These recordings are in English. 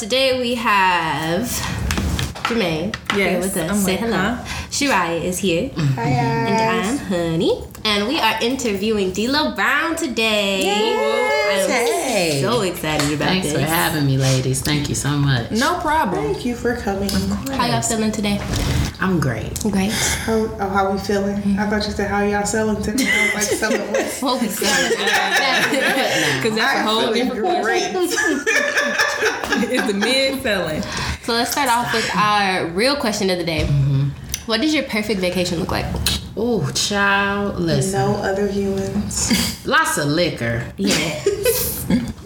today we have Germaine here with us. I'm Say like, hello. huh? Shyriah is here. Hi And. I'm Honey. And we are interviewing Delo Brown today. I'm Hey. so excited about Thanks this. for having me, ladies. Thank you so much. No problem. Thank you for coming. How y'all feeling today? I'm great. Great. How, oh, how we feeling? Mm-hmm. I thought you said how y'all selling today. I was like selling what? Hope it's good. Because that's a whole feeling different great. question. it's the mid selling. So let's start off with our real question of the day. Mm-hmm. What does your perfect vacation look like? Oh, child. Listen, No other humans. lots of liquor Yeah.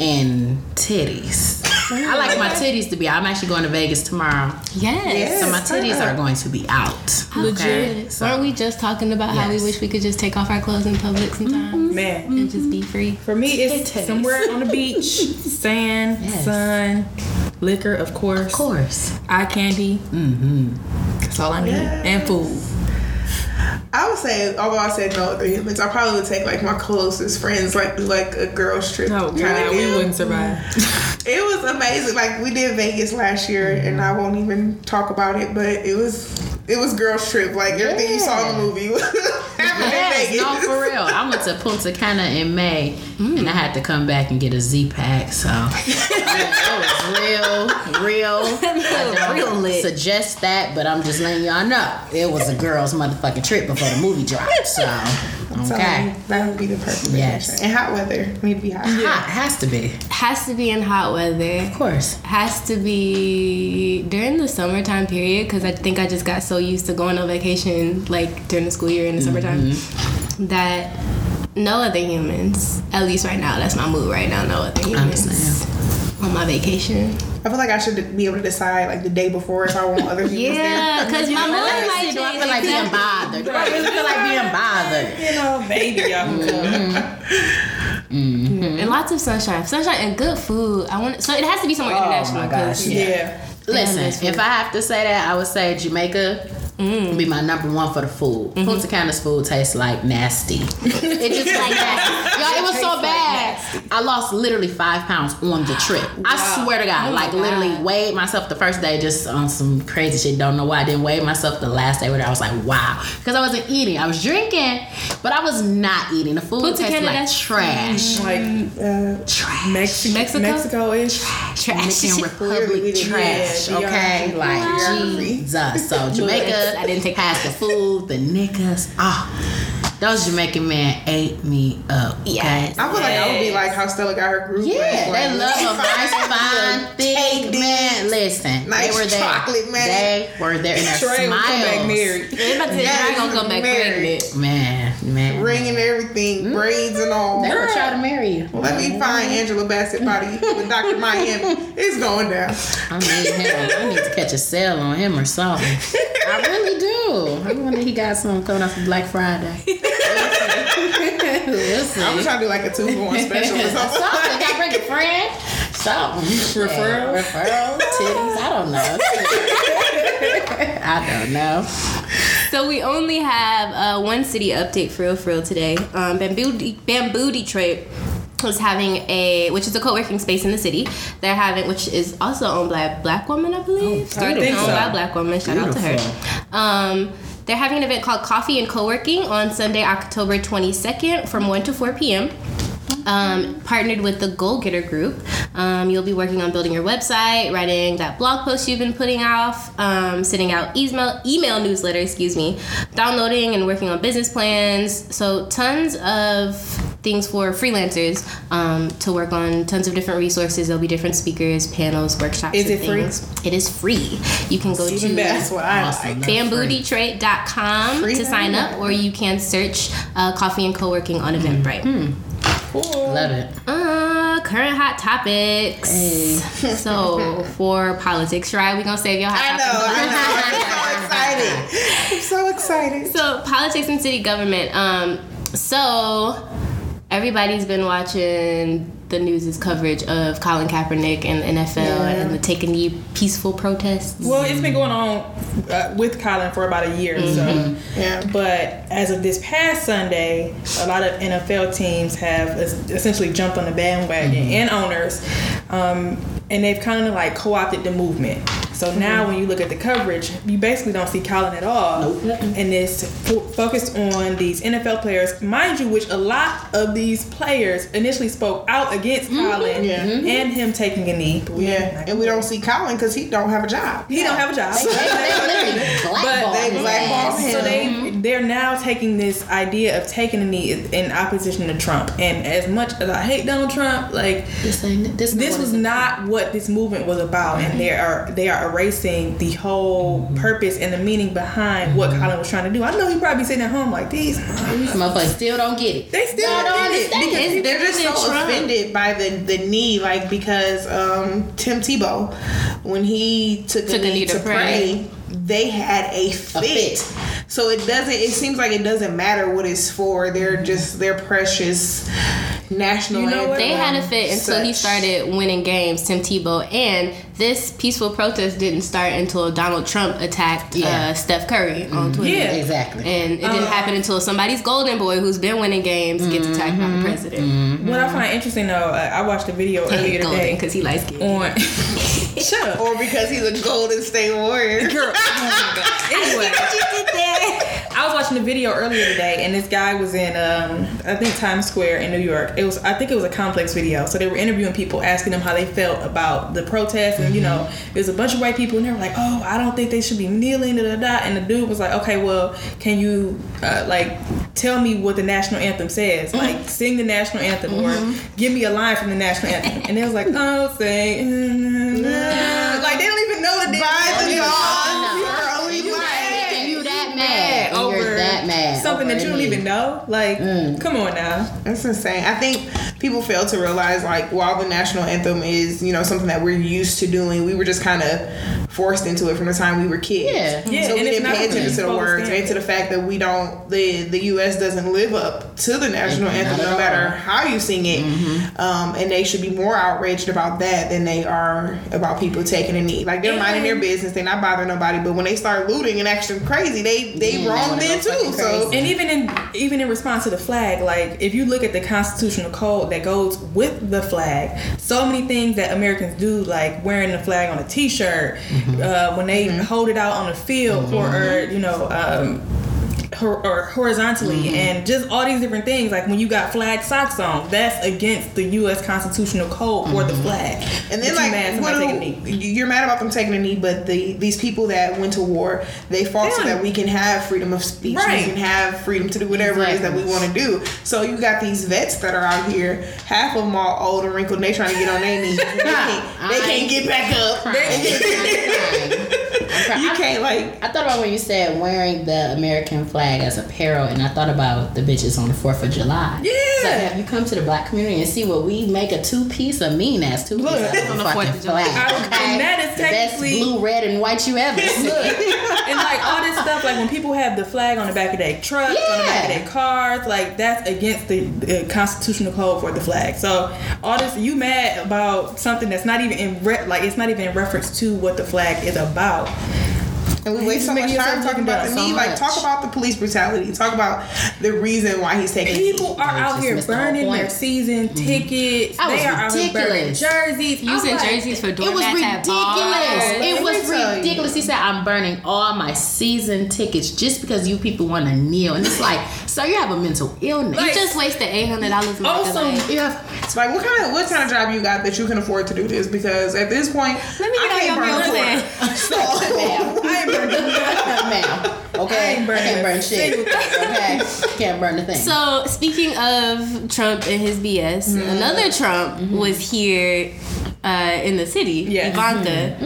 and titties. I like my titties to be out. I'm actually going to Vegas tomorrow. Yes. So my titties are going to be out. Legit. So, Weren't we just talking about how we wish we could just take off our clothes in public sometimes Man. and just be free? For me, it's It somewhere on the beach, sand, Yes. sun, liquor, of course, of course. eye candy. Mm-hmm. That's all I need. Yeah. And food. I would say, although I said no other humans, I probably would take like my closest friends, like like a girls trip. Oh, kinda God, we deal. wouldn't survive. It was amazing. Like we did Vegas last year, and I won't even talk about it. But it was it was girls trip. Like everything you saw in the movie was happened Yes, no, for real. I went to Punta Cana in May, and I had to come back and get a Z pack. So it was real, real. I Real lit. Suggest that, but I'm just letting y'all know it was a girls' motherfucking trip before the movie dropped. So So okay, that would be the perfect Yes. vacation. And hot weather. Need to be hot. hot has to be, Has to be in hot weather. of course. Has to be during the summertime period because I think I just got so used to going on vacation like during the school year in the summertime mm-hmm. that no other humans, at least right now, that's my mood right now. No other humans on my vacation. I feel like I should be able to decide like the day before if I want other humans Yeah, because my mood might change. Do I feel like being bothered? Do I really feel like being bothered? You know, baby, y'all. Mm-hmm. Mm-hmm. And lots of sunshine, sunshine and good food. I want so it has to be somewhere Oh, international. my gosh, 'cause- yeah. Yeah. Listen, if I have to say that, I would say Jamaica would be my number one for the food. Punta Cana's food tastes like nasty. it just like nasty. Y'all, it was so bad. I lost literally five pounds on the trip. I swear to God, like literally weighed myself the first day just on some crazy shit. Don't know why I didn't weigh myself the last day. Where I was like, wow, because I wasn't eating. I was drinking, but I was not eating. The food Punta tasted Cana, like that's- trash. Like uh, Trash. Mexico, Mexico? Mexico ish. Trash. Dominican Clearly Republic trash, yeah, okay? Like Geography. Jesus. So Jamaica I didn't take has the food, the niggas. Ah, those Jamaican men ate me up. Okay? Yes. I feel like I would be like how Stella got her groove. Yeah, like, they love a nice, fine, thick Cake man. Listen, Nice they were there. chocolate man. They were there in their Trey will come back smiles. married. They about to say Yes, they're gonna come back married. pregnant. Man, man. ring and everything, braids and all. They were trying to try to marry you. Let me find Angela Bassett body with Dr. Miami. It's going down. I need him. I need to catch a sale on him or something. I really do. I wonder he got some coming up for Black Friday. we'll see. I'm trying to do like a two for one special or something. Something. Got bring a friend. Something. Referral? Yeah, referral. Titties. I don't know. I don't know. So we only have uh, one city update for real, for real today. Um, Bamboo, Bamboo Detroit is having a, which is a co-working space in the city. They're having, which is also owned by a black woman, I believe. Started think owned so. by a black woman. Shout out to her. Um, they're having an event called Coffee and Co-working on Sunday, October 22nd from 1 to 4 p.m. Um, partnered with the Goal Getter Group. Um, you'll be working on building your website, writing that blog post you've been putting off, um, sending out email email newsletter, excuse me, downloading and working on business plans. So tons of things for freelancers um, to work on. Tons of different resources. There'll be different speakers, panels, workshops. Is and it free? It is free. You can go Even to better. That's what I Awesome. like. Bamboodetroit.com Free to sign up, or you can search uh, Coffee and Co-working on Eventbrite. Love it. Uh, current hot topics. so for politics, right? We gonna save your hot I know, topics. I know. I'm so excited. I'm so excited. So politics and city government. Um, so everybody's been watching the news' coverage of Colin Kaepernick and the NFL and the take a knee peaceful protests. Well, it's been going on uh, with Colin for about a year, so. Yeah. But as of this past Sunday, a lot of NFL teams have essentially jumped on the bandwagon and owners, um, and they've kind of like co-opted the movement. So mm-hmm. now, when you look at the coverage, you basically don't see Colin at all, and it's fo- focused on these NFL players, mind you, which a lot of these players initially spoke out against mm-hmm. Colin Yeah. Mm-hmm. and him taking a knee. Yeah, didn't- and we don't see Colin because he don't have a job. he don't have a job. They, they blackballed they his blackballed ass. him. So they they're now taking this idea of taking a knee in opposition to Trump. And as much as I hate Donald Trump, like This ain't this. this was not what this movement was about, and they are they are erasing the whole purpose and the meaning behind what Colin was trying to do. I know he probably sitting at home like these. These motherfuckers still don't get it. They still Y'all don't don't get it because They're just so President Trump. offended by the, the knee, like because um, Tim Tebow, when he took, a, knee to pray, they had a fit. fit. So it doesn't. It seems like it doesn't matter what it's for. They're mm-hmm. just they're precious national. You know what? They had a fit until he started winning games, Tim Tebow. And this peaceful protest didn't start until Donald Trump attacked Yeah. uh, Steph Curry on Twitter. Yeah. Exactly. And it didn't happen until somebody's golden boy who's been winning games gets attacked by the president. what I find interesting though, uh, I watched a video earlier golden today because he likes skin. on. Shut up. or because he's a Golden State Warrior. Girl. anyway. I was watching a video earlier today, and this guy was in, um, I think Times Square in New York. It was, I think it was a complex video. So they were interviewing people, asking them how they felt about the protest, and you know, there's a bunch of white people, and they were like, "Oh, I don't think they should be kneeling." Da da da. And the dude was like, "Okay, well, can you uh, like tell me what the national anthem says? Like, sing the national anthem, or give me a line from the national anthem." And they was like, "Oh, say," like they don't even know the the damn law, No. you're only white. And you that mad. And over you're that mad. something that you don't even know. Like, come on now. That's insane. I think people fail to realize, like, while the national anthem is, you know, something that we're used to doing, we were just kind of forced into it from the time we were kids. Yeah. Yeah, so we didn't pay attention to the words to. and to the fact that we don't, the the U.S. doesn't live up to the national Not anthem, no matter how you sing it. Um, and they should be more outraged about that than they are about people taking a knee. Like they're minding their business, they're not bothering nobody. But when they start looting and acting crazy, they they wrong wanna then too. fucking So And even in even in response to the flag, like if you look at the constitutional code that goes with the flag, so many things that Americans do, like wearing the flag on a T-shirt, uh, when they hold it out on the field, or, or you know. Um, hor- or horizontally mm-hmm. and just all these different things like when you got flag socks on that's against the u.s constitutional code for the mm-hmm. flag And then like mad do- take a knee. you're mad about them taking a knee, but the these people that went to war, they fought so that we can have freedom of speech. Right. We can have freedom to do whatever it is that we want to do. So you got these vets that are out here, half of them all old and wrinkled, and they trying to get on their knees. They can't, they can't get back up. you can't like I thought about when you said wearing the American flag as apparel, and I thought about the bitches on the Fourth of July. Yeah. So have you come to the black community and see what we make a two piece, of mean ass two piece Look, on the 4th of July. And that is the best blue, red, and white you ever and like all this stuff, like when people have the flag on the back of their trucks, on the back of their cars, like that's against the constitutional code for the flag. So all this, you mad about something that's not even in re- like it's not even in reference to what the flag is about. And we waste so much time talking about the so knee. Like, talk about the police brutality. Talk about the reason why he's taking. People are out here missed the whole burning point. their season mm-hmm. tickets. That was they are out here burning ridiculous. jerseys. Using like, jerseys for doing It was ridiculous. It was me tell you. ridiculous. He said, "I'm burning all my season tickets just because you people want to kneel." And it's like, so you have a mental illness. You just wasted eight hundred dollars. Also, you have It's like what kind of what kind of job you got that you can afford to do this? Because at this point, Let me I get can't on your burn meal corn. plan. So I ain't burning ma'am. Okay, I ain't burning can't burn shit. Okay, can't burn the thing. So speaking of Trump and his BS, Mm-hmm. another Trump was here uh, in the city. Yeah. Ivanka.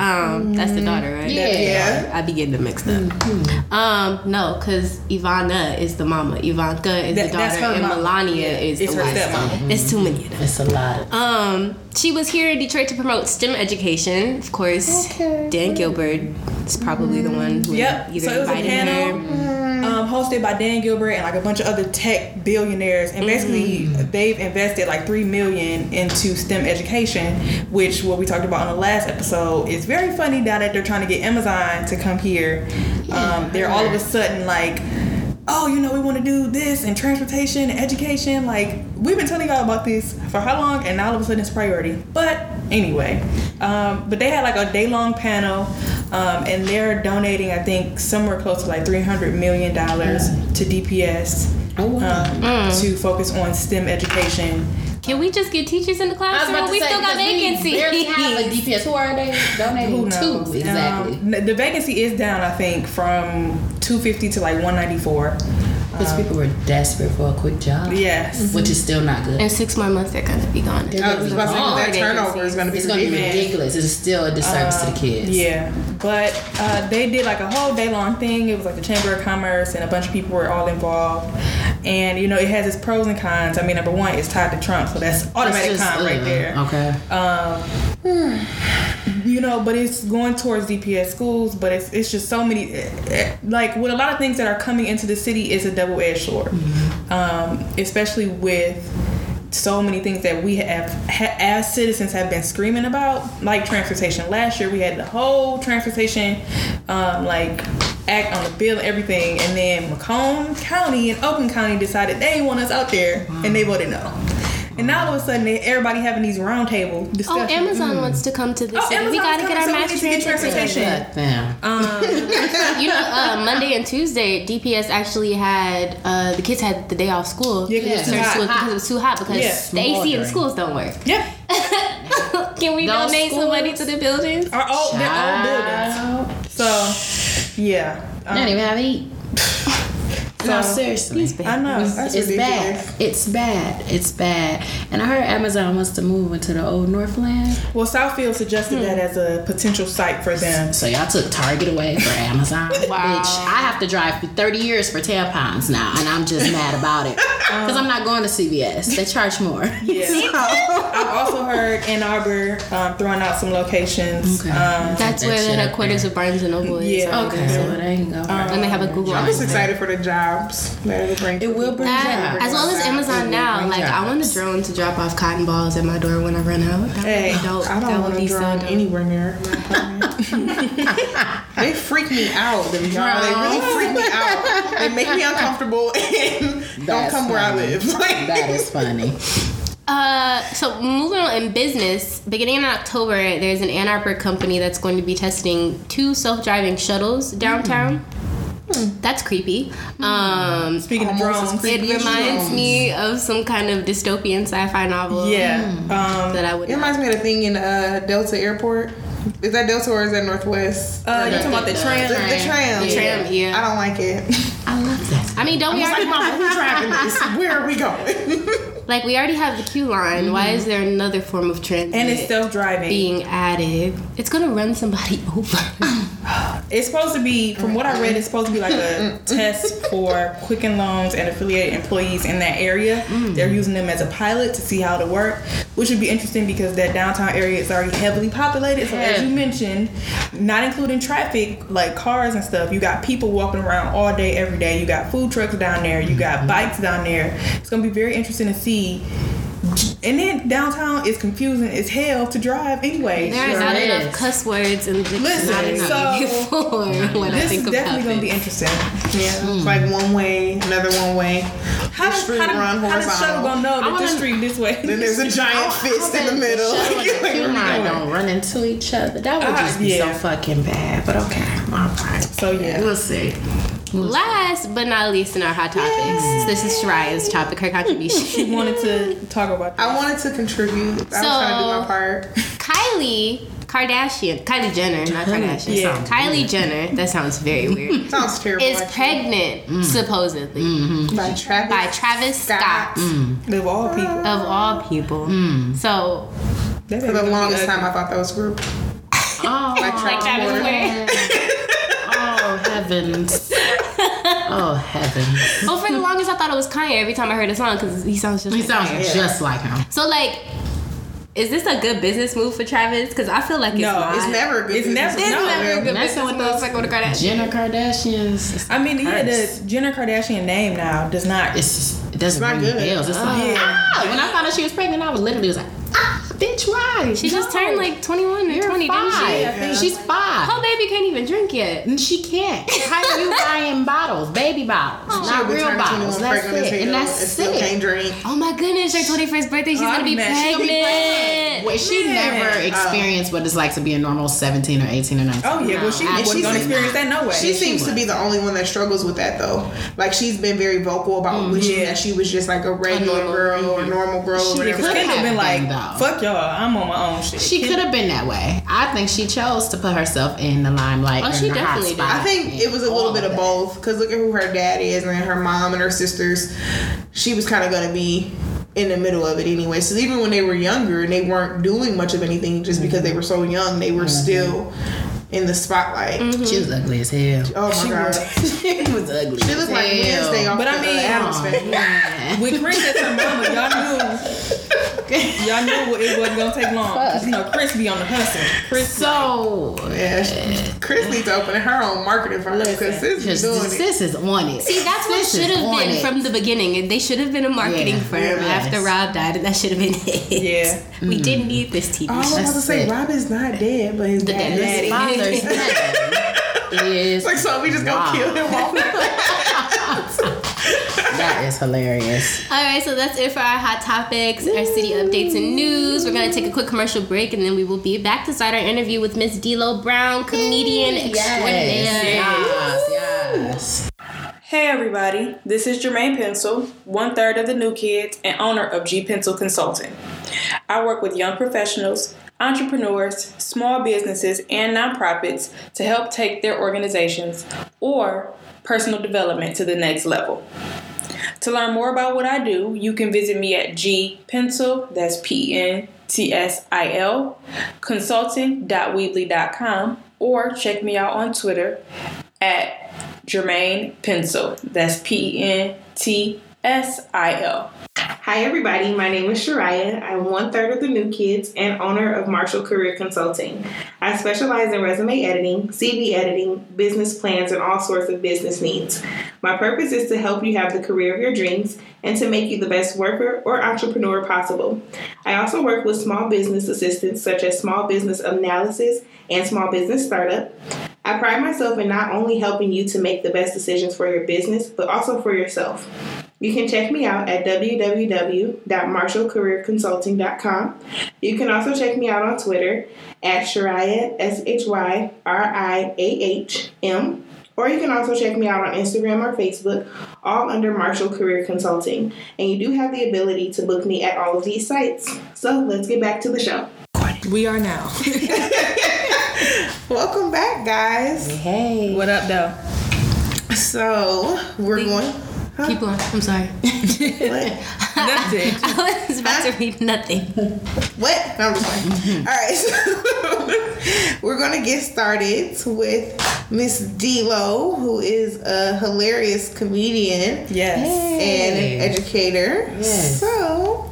Um, that's the daughter, right? Yeah. Yeah. I be getting them mixed up. Mm-hmm. Um, no, because Ivana is the mama. Ivanka is That- the daughter, and mama. Melania is It's the her wife. stepmama. It's too many of them. it's a lot. Um, she was here in Detroit to promote STEM education. Of course, Dan Gilbert is probably the one who Yep. either So it was a invited panel. her. Hosted by Dan Gilbert and like a bunch of other tech billionaires, and basically they've invested like three million into STEM education, which what we talked about on the last episode is very funny now that they're trying to get Amazon to come here. Um, they're all of a sudden like. Oh, you know, we want to do this and transportation and education. Like, we've been telling y'all about this for how long, and now all of a sudden it's a priority. But anyway, um, but they had like a day long panel, um, and they're donating, I think, somewhere close to like $300 million to DPS Oh, wow. um, to focus on STEM education. Can we just get teachers in the classroom? we still got vacancies. We have a DPS. Who are they donating Who knows? to exactly? Um, the vacancy is down, I think, from 250 to like 194. Because people were desperate for a quick job. Yes. Which is still not good. In six more months, they're gonna be gone. They're I was be about to gone. that turnover is going to be It's gonna be ridiculous. ridiculous. It's still a disservice to the kids. Yeah, but uh, they did like a whole day long thing. It was like the Chamber of Commerce and a bunch of people were all involved. And you know, it has its pros and cons. I mean, number one, it's tied to Trump, so that's automatic It's just, con right uh, there. Okay. Um, you know, but it's going towards DPS schools, but it's it's just so many. eh, eh, Like with a lot of things that are coming into the city, is a double edged sword, um, especially with so many things that we have ha- as citizens have been screaming about, like transportation. Last year we had the whole transportation, um, like act on the bill and everything, and then Macomb County and Oakland County decided they want us out there, and they voted no. And now all of a sudden, everybody having these roundtable Oh, discussions. Amazon wants to come to the Oh, city. we Amazon's gotta get our coming, mass so we need to get transportation. transportation. Damn. Um, you know, uh, Monday and Tuesday, DPS actually had uh, the kids had the day off school. Yeah, 'cause it's too Started hot. because it was too hot because Yeah. the AC in the schools don't work. yep. Can we Those donate some money to the buildings? Our old, they're old buildings. So, yeah. They don't Um, even have heat. No, So- seriously. I know. That's it's bad. It's bad. It's bad. And I heard Amazon wants to move into the old Northland. Well, Southfield suggested that as a potential site for them. So y'all took Target away for Amazon. Wow. Bitch, I have to drive for 30 years for tampons now, and I'm just mad about it. Because I'm not going to CVS. They charge more. Yeah. I've also heard Ann Arbor um, throwing out some locations. Okay. Um, That's that where the shit headquarters of Barnes and Noble is. Yeah. Okay, so there you go. And they have a Google. I'm just excited for the jobs that it'll bring. It will bring That, jobs. as well as Amazon now, bring like I want a drone to drop off cotton balls at my door when I run out. That Hey, would be dope. I that don't would want be to so drone dope. anywhere near my apartment. they freak me out, them y'all. They really freak me out. They make me uncomfortable and don't That's come where I live. Like, That is funny. Uh, so moving on in business, beginning in October, there's an Ann Arbor company that's going to be testing two self-driving shuttles downtown. That's creepy. Um, speaking of Almost as drones. it reminds drones. me of some kind of dystopian sci-fi novel. Yeah. Um, that I would. It Not. reminds me of the thing in uh, Delta Airport. Is that Delta or is that Northwest? uh, you talking about the The- tram? the, the tram. The tram, yeah. I don't like it. I love that. I mean, don't we It's like, already who's driving this? Where are we going? like we already have the Q line? Why is mm-hmm. there another form of transit And it's self-driving. being added? It's gonna run somebody over. It's supposed to be, from what I read, it's supposed to be like a test for Quicken Loans and affiliated employees in that area. Mm. They're using them as a pilot to see how to work, which would be interesting because that downtown area is already heavily populated. So as you mentioned, not including traffic like cars and stuff, you got people walking around all day, every day. You got food trucks down there. You got mm-hmm. bikes down there. It's gonna be very interesting to see. And then downtown is confusing as hell to drive anyway. There are not is. enough cuss words and Listen, not enough so- before when I This think is definitely gonna it. be interesting. yeah, it's like one way, another one way. How does street how does- run how does shuttle gonna know that wanna- this street this way? Then there's a giant fist in the middle. Shuttle and the Like, queue where going? don't run into each other. That would Uh, just be so fucking bad. But okay, all right. so yeah. We'll see. Last but not least in our hot topics, this is Shyriah's topic, her contribution. She wanted to talk about that. I wanted to contribute. I was trying to do my part. Kylie Kardashian, Kylie Jenner, not Kardashian. Yeah. Kylie Jenner, that sounds very weird, Sounds terrible. is actually. pregnant, mm. supposedly, mm-hmm. by Travis. by Travis Scott, mm. Of all people, of all people. Mm. So, that For the longest time, I thought that was group. Oh, Like like Travis Scott. oh heavens. Oh heavens. Well, for the longest, I thought it was Kanye every time I heard a song because he sounds just He like sounds Kanye. just like him. So like is this a good business move for Travis? Because I feel like it's No, not. It's never a good. It's business. never- It's no, never a good Messing business with move those for Kourtney Kardashian. Jenner Kardashians. I mean, yeah, curse. the Jenner Kardashian name now does not. It's it doesn't not ring good. bells. It's like Yeah. ah! when I found out she was pregnant, I was literally was like, bitch, why? She just turned like 21 or You're 20, didn't she? I think- She's five. Oh, baby can't even drink yet. And she can't. How are you buying bottles, baby bottles, She'll not real bottles? That's pregnant as it, and hell that's still it. can't drink. Oh my goodness, her 21st birthday, she's Oh, gonna be pregnant. gonna be pregnant. Wait, she Man. never uh, experienced what it's like to be a normal 17 or 18 or 19. Oh yeah, well she No, wasn't gonna she's- experience that no way. She seems to be the only one that struggles with that though. Like she's been very vocal about mm-hmm. wishing Yeah. that she was just like a regular girl or normal girl or Shit, could have been like, been, though. "Fuck y'all, I'm on my own shit." She could have been that way. I think she chose to put herself in the limelight. Oh, she the hot definitely did. I think it was a little bit of that. both. Cause look at who her dad is and her mom and her sisters. She was kind of gonna be in the middle of it anyway. So even when they were younger and they weren't doing much of anything, just because they were so young, they were mm-hmm. still in the spotlight. Mm-hmm. She was ugly as hell. Oh my She god, was. she was ugly. she looked like Wednesday off But I mean- Addams Family. Man. Kris said her mama, y'all knew, y'all knew it wasn't gonna take long. 'Cause, You know, Kris be on the hustle. Kris, So, Yeah, she- Kris needs to open her own marketing firm because this is just, doing it. sis is on it. See, that's what Sis should have been it. from the beginning. They should have been a marketing Yeah. firm Yes. after Rob died, and that should have been it. Yeah. We mm. didn't need this TV Oh, I was show. about to say. Rob is not dead, but his The dad daddy. is. His father's name is. Like so we just gonna Rob. kill him off. That is hilarious. All right, so that's it for our hot topics, our city updates and news. We're gonna take a quick commercial break, and then we will be back to start our interview with Miss Delo Brown, comedian extraordinaire. Yes, yes. Hey everybody, this is Germaine Pentsil, one third of the New Kids and owner of G Pentsil Consulting. I work with young professionals, entrepreneurs, small businesses, and nonprofits to help take their organizations or personal development to the next level. To learn more about what I do, you can visit me at G Pentsil, that's P N T S I L, consulting.weebly.com, or check me out on Twitter at Germaine Pentsil, that's P N T S I L. Hi, everybody. My name is Shyriah. I'm one third of the new kids and owner of Marshall Career Consulting. I specialize in resume editing, CV editing, business plans, and all sorts of business needs. My purpose is to help you have the career of your dreams and to make you the best worker or entrepreneur possible. I also work with small business assistants such as small business analysis and small business startup. I pride myself in not only helping you to make the best decisions for your business, but also for yourself. You can check me out at www.marshallcareerconsulting.com. You can also check me out on Twitter at Shyriah, S H Y R I A H M. Or you can also check me out on Instagram or Facebook, all under Marshall Career Consulting. And you do have the ability to book me at all of these sites. So let's get back to the show. We are now. Welcome back, guys. Hey. what up, though? So we're going. Keep going. I'm sorry. What? That's it. I was about to read nothing. What? No, I'm just playing. Mm-hmm. All right, so we're gonna get started with Miss Delo, who is a hilarious comedian Yes. and an educator. Yes. So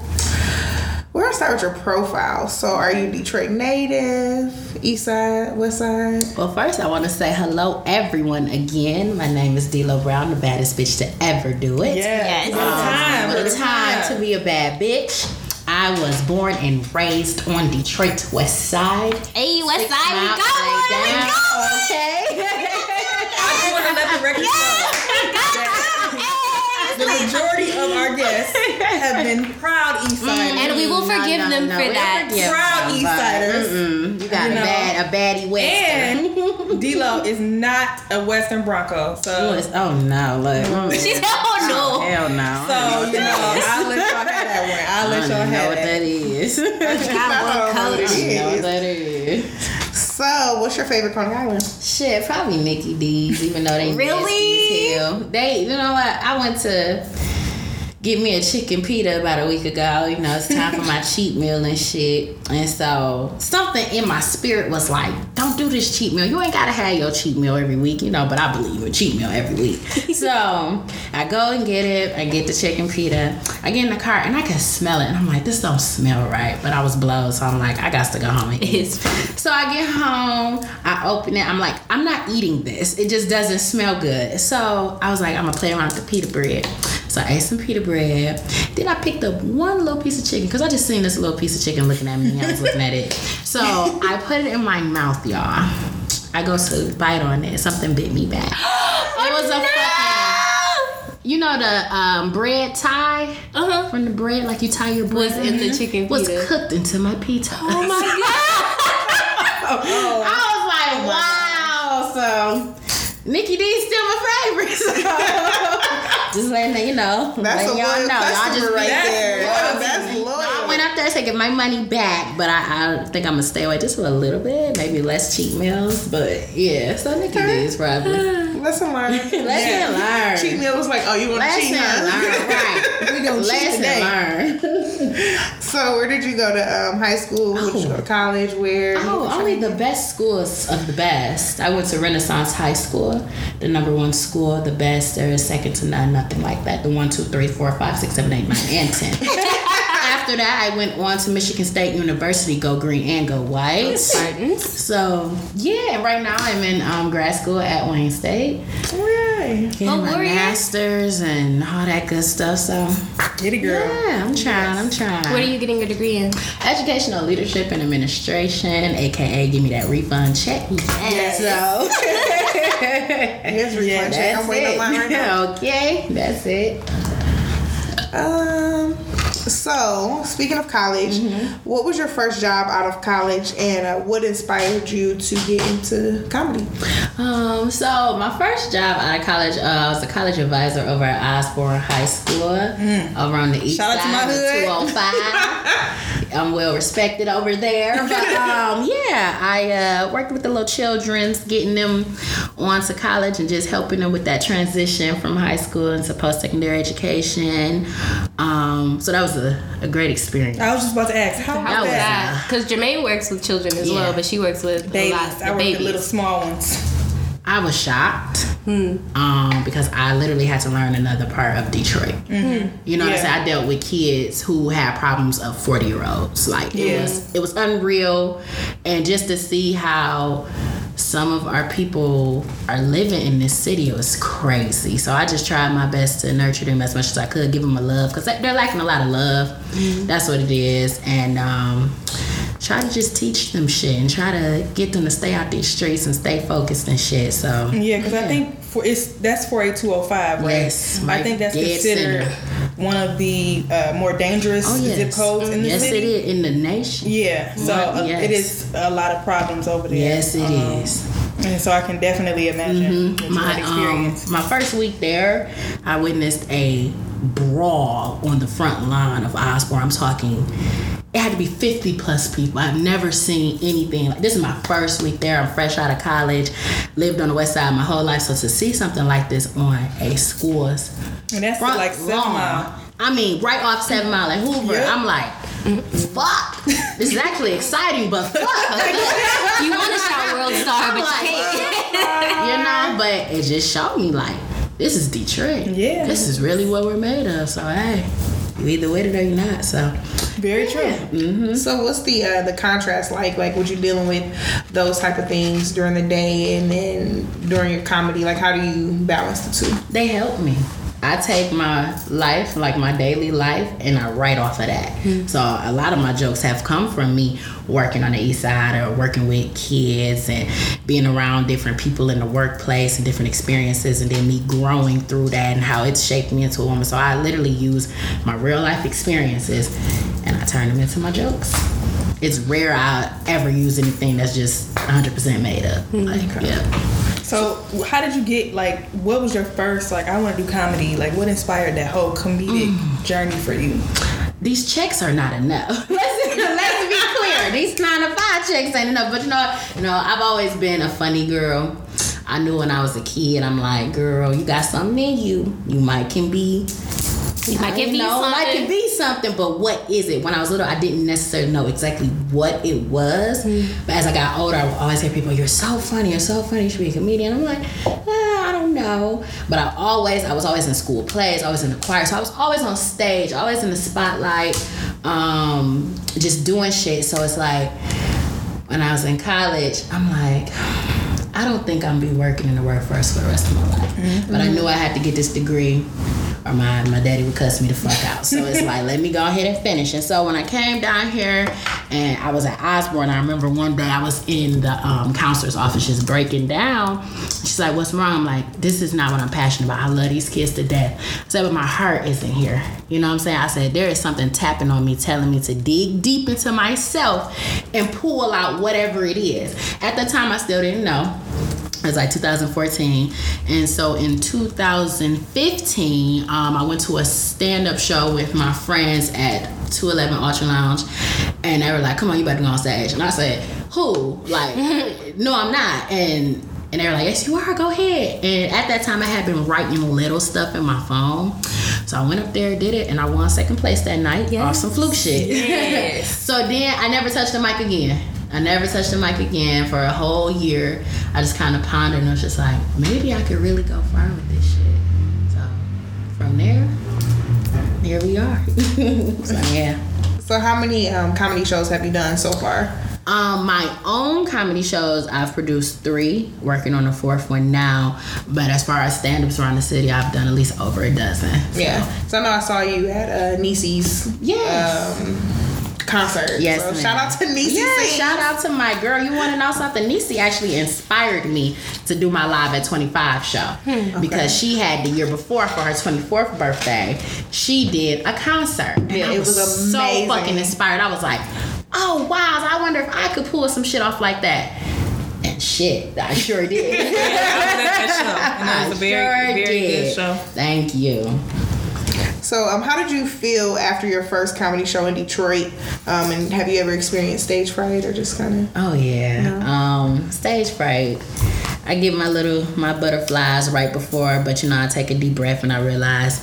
we're gonna start with your profile. So, are you Detroit native, East Side, West Side? Well, first, I want to say hello, everyone, again. My name is Delo Brown, the baddest bitch to ever do it. Yes. Yes. Um, what a time. What What time to be a bad bitch. I was born and raised on Detroit West Side. Hey, West Side, we Mount got one. We Lay got one. Okay. I just want to let the record show. The majority of our guests have been proud East Siders. And we will forgive no, them no, for that. forgive Proud them, East but, Siders. mm-mm, You got You a know. bad, a baddie Western. And Delo is not a Western Bronco, Oh, so it's- oh no, look. mm, She said, oh no. Hell no. so you know I'll let y'all have that one. I'll let don't y'all even know have what that. that is. I Got one I know what it coach. know what that is. So, what's your favorite Coney Island? Shit, probably Mickey D's, even though they Really? hell. They, you know what? I went to get me a chicken pita about a week ago. You know, it's time for my cheat meal and shit. And so something in my spirit was like, don't do this cheat meal. You ain't gotta have your cheat meal every week, you know, but I believe in cheat meal every week. so I go and get it. I get the chicken pita. I get in the car and I can smell it. And I'm like, this don't smell right. But I was blowed, so I'm like, I got to go home and eat. So I get home, I open it. I'm like, I'm not eating this. It just doesn't smell good. So I was like, I'm gonna play around with the pita bread. So I ate some pita bread. Then I picked up one little piece of chicken because I just seen this little piece of chicken looking at me. And I was looking at it. So I put it in my mouth, y'all. I go to bite on it. Something bit me back. It was a fucking. You know the um, bread tie Uh huh. from the bread, like you tie your bread Was in the chicken was pita. cooked into my pita. Oh my god. oh. I was like, wow. So Nikki D's still my favorite. So just letting you know. That's a letting y'all know. Y'all just right there. That's I loyal. went up there to get my money back, but I, I think I'm gonna stay away just for a little bit, maybe less cheat meals. But yeah, so Nikki D's probably. Lesson learned. Lesson learned. Cheat meal was like, oh, you want to cheat, huh? learned, right? we gonna cheat Lesson today. learned. So where did you go to um, high school? Where did you go to college? Where? Oh, only the best schools of the best. I went to Renaissance High School, the number one school, the best. There is second to none, nothing like that. The one, two, three, four, five, six, seven, eight, nine, and ten. After that, I went on to Michigan State University, go green and go white. Spartans. So yeah, right now I'm in um, grad school at Wayne State, Right. getting Oh, my Warrior. masters and all that good stuff. So Get it, girl. yeah, I'm trying. I'm trying. What are you getting your degree in? Educational leadership and administration, aka give me that refund check. Yes, So Here's refund check. that's I'm waiting on mine right it. now. okay, that's it. Um. So, speaking of college, Mm-hmm. what was your first job out of college, and uh, what inspired you to get into comedy? Um, so my first job out of college, uh, I was a college advisor over at Osborn High School, over on the east Mm. Shout out to side my of hood. 205. I'm well respected over there, but um, yeah, I uh, worked with the little childrens, getting them onto college and just helping them with that transition from high school into post secondary education. Um, so that was a, a great experience. I was just about to ask, how That was was that? Because Germaine works with children as Yeah. well, but she works with Babies. a lot I work with little small ones. I was shocked um, because I literally had to learn another part of Detroit. You know what I'm saying? I dealt with kids who had problems of 40 year olds. Like it was it was unreal, and just to see how some of our people are living in this city it was crazy. So I just tried my best to nurture them as much as I could, give them a love because they're lacking a lot of love. That's what it is, and. Um, Try to just teach them shit and try to get them to stay out these streets and stay focused and shit. So Yeah, because I think for it's that's four eight two zero five, right? Yes, I think that's considered center. one of the uh, more dangerous Oh yes, zip codes in the yes city. it is in the nation. Yeah, so uh, Yes. it is a lot of problems over there. Yes, it Um, is. And so I can definitely imagine you My had um, my first week there, I witnessed a brawl on the front line of Osborn. I'm talking. It had to be 50 plus people. I've never seen anything like this. Is my first week there. I'm fresh out of college, lived on the west side my whole life. So to see something like this on a school's and that's front like seven lawn, mile. I mean, right off Seven Mile at Hoover. Yep. I'm like, fuck. this is actually exciting, but fuck. you want to shout world star, but you like, can't. you know, but it just showed me like this is Detroit. Yeah. This is really what we're made of. So hey, you either with it or you're not. So Very true. So, what's the uh, the contrast like? Like, would you dealing with those type of things during the day, and then during your comedy? Like, how do you balance the two? they help me. I take my life, like my daily life, and I write off of that. Hmm. So a lot of my jokes have come from me working on the east side or working with kids and being around different people in the workplace and different experiences, and then me growing through that and how it's shaped me into a woman. So I literally use my real life experiences and I turn them into my jokes. It's rare I ever use anything that's just 100% made up. Hmm. Like, yeah. So how did you get like? What was your first like? I want to do comedy. Like, what inspired that whole comedic Mm. journey for you? these checks are not enough. let's, let's be clear. These nine to five checks ain't enough. But you know, you know, I've always been a funny girl. I knew when I was a kid, I'm like, girl, you got something in you. You might can be You might get you know, something. like it be something, but what is it? When I was little, I didn't necessarily know exactly what it was. Mm. But as I got older, I would always hear people, "You're so funny, you're so funny, you should be a comedian." I'm like, ah, I don't know. But I always, I was always in school plays, always in the choir, so I was always on stage, always in the spotlight, um, just doing shit. So it's like when I was in college, I'm like. I don't think I'm gonna be working in the workforce for the rest of my life. But I knew I had to get this degree or my, my daddy would cuss me the fuck out. So it's like, let me go ahead and finish. And so when I came down here and I was at Osborn, I remember one day I was in the um, counselor's office just breaking down. She's like, what's wrong? I'm like, this is not what I'm passionate about. I love these kids to death. I said, but my heart isn't here. You know what I'm saying? I said, there is something tapping on me, telling me to dig deep into myself and pull out whatever it is. At the time, I still didn't know. It was like 2014. And so in 2015, um, I went to a stand up show with my friends at 211 Ultra Lounge. And they were like, come on, you better go on stage. And I said, who? Like, no, I'm not. And and they were like, yes, you are, go ahead. And at that time, I had been writing little stuff in my phone. So I went up there, did it, and I won second place that night off some fluke shit. Yes. so then I never touched the mic again. I never touched the mic again for a whole year. I just kind of pondered and I was just like, maybe I could really go far with this shit. So from there, here we are. so yeah. So, how many um, comedy shows have you done so far? Um, my own comedy shows, I've produced three, working on the fourth one now. But as far as stand ups around the city, I've done at least over a dozen. Yeah. So, I know I saw you at uh, Niecy's Yes. um, concert. Yes, So, shout out to Niecy. Yeah, Sings. shout out to my girl. You want to know something? Niecy actually inspired me to do my live at 25 show hmm, because she had the year before for her 24th birthday. She did a concert. And Yeah, I it was so amazing. fucking inspired. I was like, oh wow! I wonder if I could pull some shit off like that. And shit, I sure did. I was at that show, and it was a very, Sure very did. good show. Thank you. So, um, how did you feel after your first comedy show in Detroit? Um, and have you ever experienced stage fright or just kind of? Oh yeah. Um, stage fright. I get my little my butterflies right before, but you know I take a deep breath and I realize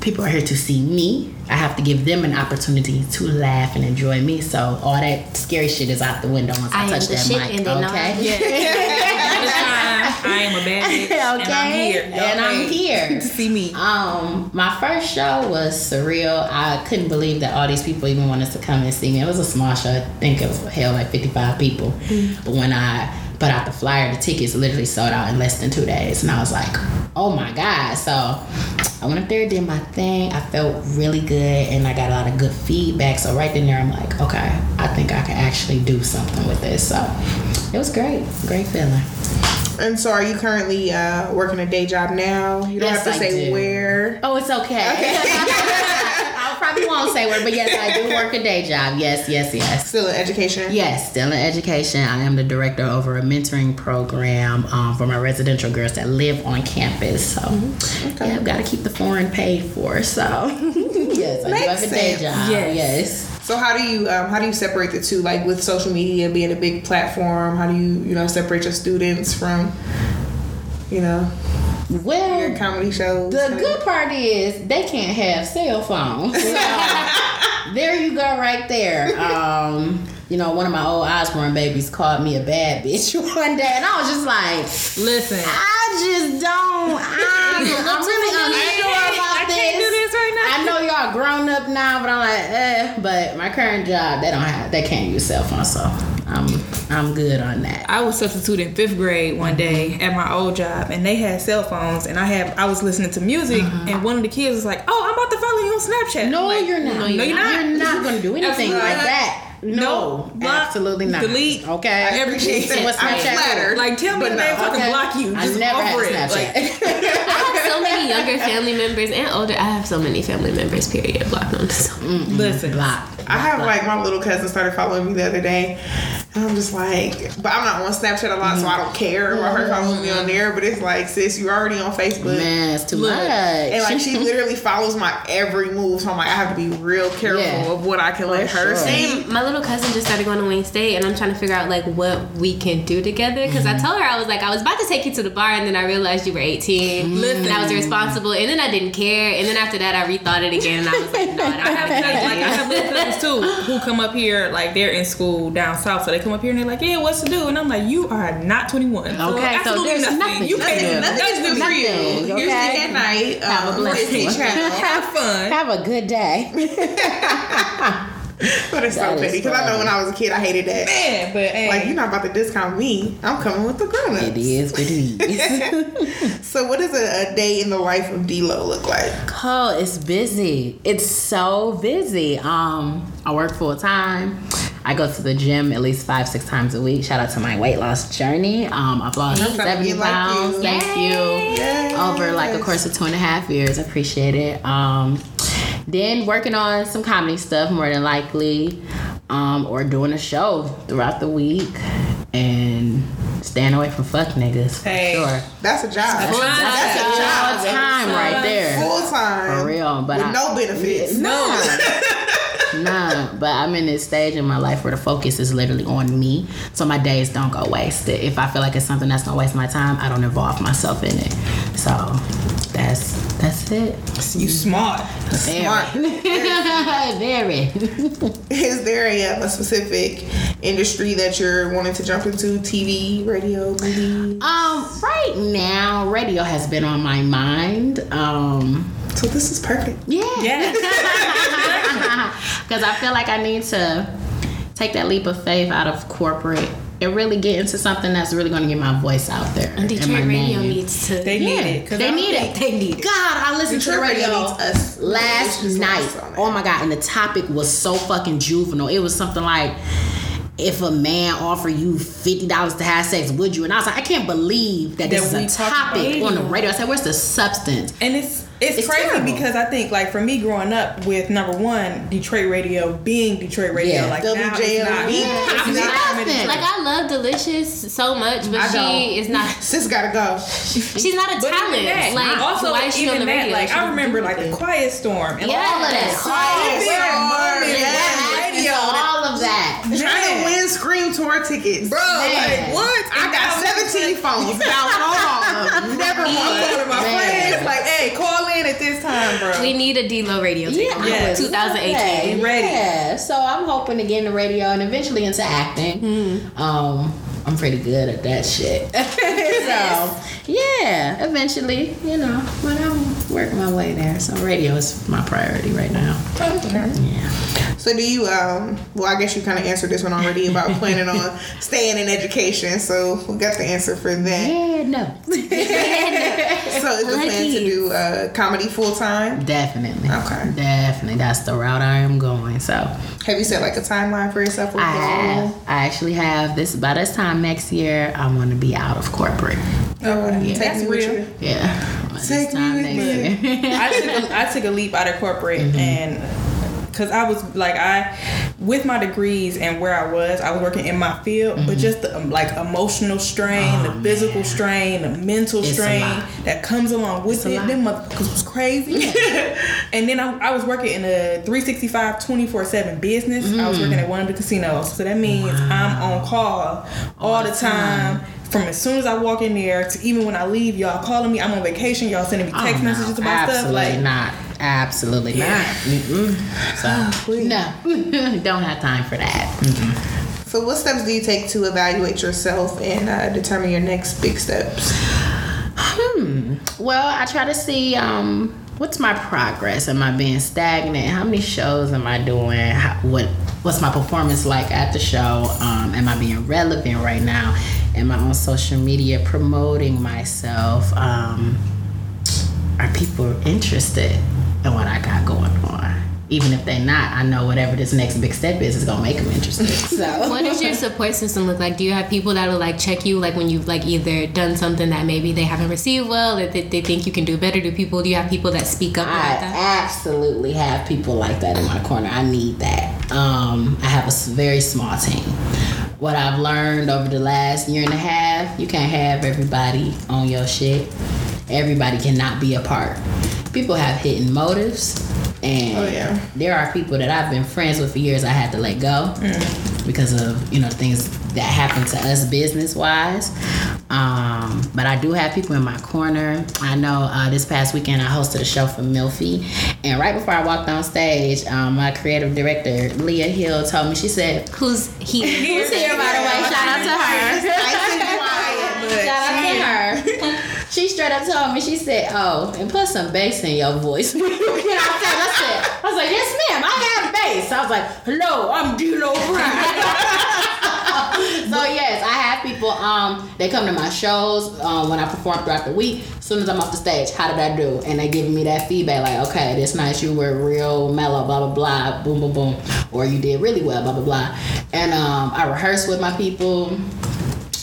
people are here to see me. I have to give them an opportunity to laugh and enjoy me. So all that scary shit is out the window once I, I am touch the that shit mic. and they know okay. At this I am a bad bitch, okay. and I'm here. Y'all And I'm here. to see me. Um, my first show was surreal. I couldn't believe that all these people even wanted to come and see me. It was a small show. I think it was held like 55 people. Mm. But when I put out the flyer, the tickets literally sold out in less than two days. And I was like, oh my God. So I went up there, did my thing. I felt really good and I got a lot of good feedback. So right then there, I'm like, okay, I think I can actually do something with this. So it was great. Great feeling. And so, are you currently uh, working a day job now? You don't Yes, have to I say do. where. Oh, it's okay. I probably won't say where, but yes, I do work a day job. Yes, yes, yes. Still in education. Yes, still in education. I am the director over a mentoring program um, for my residential girls that live on campus. So, Okay. yeah, I've got to keep the foreign paid for. So, yes, I do have a day sense. job. Yes. yes. So how do you um, how do you separate the two? Like with social media being a big platform, how do you you know separate your students from you know Well, your comedy shows? The good part is they can't have cell phones. So there you go, right there. Um, you know, one of my old Osborn babies called me a bad bitch one day, and I was just like, Listen, I just don't. I'm, I'm really I know y'all grown up now, but I'm like, eh. But my current job, they don't have, they can't use cell phones, so I'm, I'm good on that. I was substitute in fifth grade one day at my old job, and they had cell phones, and I have I was listening to music, and one of the kids was like, "Oh, I'm about to follow you on Snapchat." No, like, you're not. No, you're not. You're not going to do anything like not. that. No, No. Absolutely not. delete, Okay. everything. So what's I'm flattered. Like, tell me But the no, name so I Okay. can block you. I Just never over had it. Like, Snapchat. I have so many younger family members and older. I have so many family members. Period. Blocked on so listen, Block. I have like my little cousin started following me the other day. And I'm just like, but I'm not on Snapchat a lot, so I don't care about her mm-hmm. following me on there. But it's like, sis, you're already on Facebook. Man, it's too Look, much. And like she literally follows my every move, so I'm like, I have to be real careful Yeah. of what I can let her sure. see. My little little cousin just started going to Wayne State, and I'm trying to figure out like what we can do together. Because I told her I was like, I was about to take you to the bar, and then I realized you were 18, Listen. and I was irresponsible, and then I didn't care, and then after that I rethought it again, and I was like, no, I have cousins, like I have little cousins too who come up here like they're in school down south, so they come up here and they're like, "Yeah, what's to do?" And I'm like, "You are not 21. Okay, so absolutely there's nothing. nothing You to can't do. do Nothing is nothing good for you. Nothing, You're okay? sick at night. Have a um, blessed Disney Have fun. Have a good day. But it's so That is petty because I know when I was a kid I hated that. Man, but hey, Like you're not about to discount me. I'm coming with the grown it is what it is. So what does a, a day in the life of Delo look like? Oh, it's busy. It's so busy. Um, I work full time. I go to the gym at least five, six times a week. Shout out to my weight loss journey. Um, I've lost how seventy we like pounds. you. Thank you. Yes. Over like a course of two and a half years. I appreciate it. Um, then working on some comedy stuff more than likely, um, or doing a show throughout the week, and staying away from fuck niggas. Hey. sure. That's a job. Full That's a job. time right there. Full time. For real, but With I, no benefits. no. nah, but I'm in this stage in my life where the focus is literally on me, so my days don't go wasted. If I feel like it's something that's gonna waste my time, I don't involve myself in it. So that's that's it. you smart. Smart. Very. Is there a, a specific industry that you're wanting to jump into? TV, radio, movie? um, right now, radio has been on my mind. Um, So this is perfect. yeah. Yes. Because I feel like I need to take that leap of faith out of corporate and really get into something that's really going to get my voice out there. And and Detroit my radio name. needs to. They need it. 'cause I They don't need it. They need it. God, I listened to the Detroit radio radio needs us. last Just night. focus on it. Oh my God. And the topic was so fucking juvenile. It was something like, if a man offer you fifty dollars to have sex, would you? And I was like, I can't believe that this That we is a topic on the radio. radio. I said, where's the substance? And it's it's, It's crazy terrible. because I think like for me growing up with number one Detroit radio being Detroit radio Yeah. like now it's not, Yeah, it's it's not coming nothing. to- Like I love Delicious so much, but I she don't. is not. Sis gotta go. She's not a But talent. that, Like also why is she even on the that, radio? like She I remember do like the. Quiet Storm and Yeah. all of that. Quiet Big Storm, moment yes. On radio. all of that. Trying to win Scream Tour tickets. Bro, Man. like what? I got 17 phones. Bounced on all of them. Never I'm won. calling my Man. friends like, hey, call in at this time, bro. We need a Delo radio Yeah. Yes. 2018. love that. Ready. Yeah, so I'm hoping to get into radio and eventually into acting. Um, I'm pretty good at that shit. so yeah, eventually, you know, but I'm working my way there. So radio is my priority right now. Okay. Yeah. So do you um well I guess you kinda answered this one already about planning on staying in education, so we got the answer for that. Yeah, no. So is the plan to do uh comedy full time? Definitely. Okay. Definitely. That's the route I am going. So Have you set like a timeline for yourself? I have I actually have this by this time next year I want to be out of corporate. Okay. Yeah. Take That's me with real. you. Yeah. By this Take me with you. I took a, I took a leap out of corporate mm-hmm. and because I was like I with my degrees and where I was I was working in my field but mm-hmm. just the um, like emotional strain the oh, physical strain the mental It's strain that comes along with It's it lot. them motherfuckers was crazy and then I, I was working in a 365 24-7 business I was working mm. at one of the casinos so that means I'm on call all, the time. From as soon as I walk in there to even when I leave, y'all calling me. I'm on vacation. Y'all sending me text Oh, no. messages about stuff. Absolutely Like not. Absolutely not. Mm-mm. So no, don't have time for that. Mm-mm. So what steps do you take to evaluate yourself and uh, determine your next big steps? Hmm. Well, I try to see um, what's my progress. Am I being stagnant? How many shows am I doing? How, what What's my performance like at the show? Um, am I being relevant right now? Am I on social media promoting myself? Um, are people interested in what I got? Even if they're not, I know whatever this next big step is is gonna make them interested. So What does your support system look like? Do you have people that will like check you, like when you've like either done something that maybe they haven't received well, that they, they think you can do better? Do people? Do you have people that speak up I about that? absolutely have people like that in my corner. I need that. Um, I have a very small team. What I've learned over the last year and a half, you can't have everybody on your shit. Everybody cannot be a part. People have hidden motives. And Oh, yeah. there are people that I've been friends with for years I had to let go because of, you know, things that happen to us business wise. Um, but I do have people in my corner. I know uh, this past weekend I hosted a show for Milfy. And right before I walked on stage, um, my creative director, Leah Hill, told me, she said, Who's he? Who's here, by the way? Shout out to her. Nice and quiet, Shout out to her. She straight up told me, she said, Oh, and put some bass in your voice. and off stage. I said, I was like, Yes, ma'am, I have bass. I was like, Hello, I'm Delo Brown. so yes, I have people um they come to my shows um, when I perform throughout the week. As soon as I'm off the stage, how did I do? And they giving me that feedback like, okay, this night you were real mellow, blah blah blah, boom boom boom, or you did really well, blah blah blah. And um, I rehearse with my people.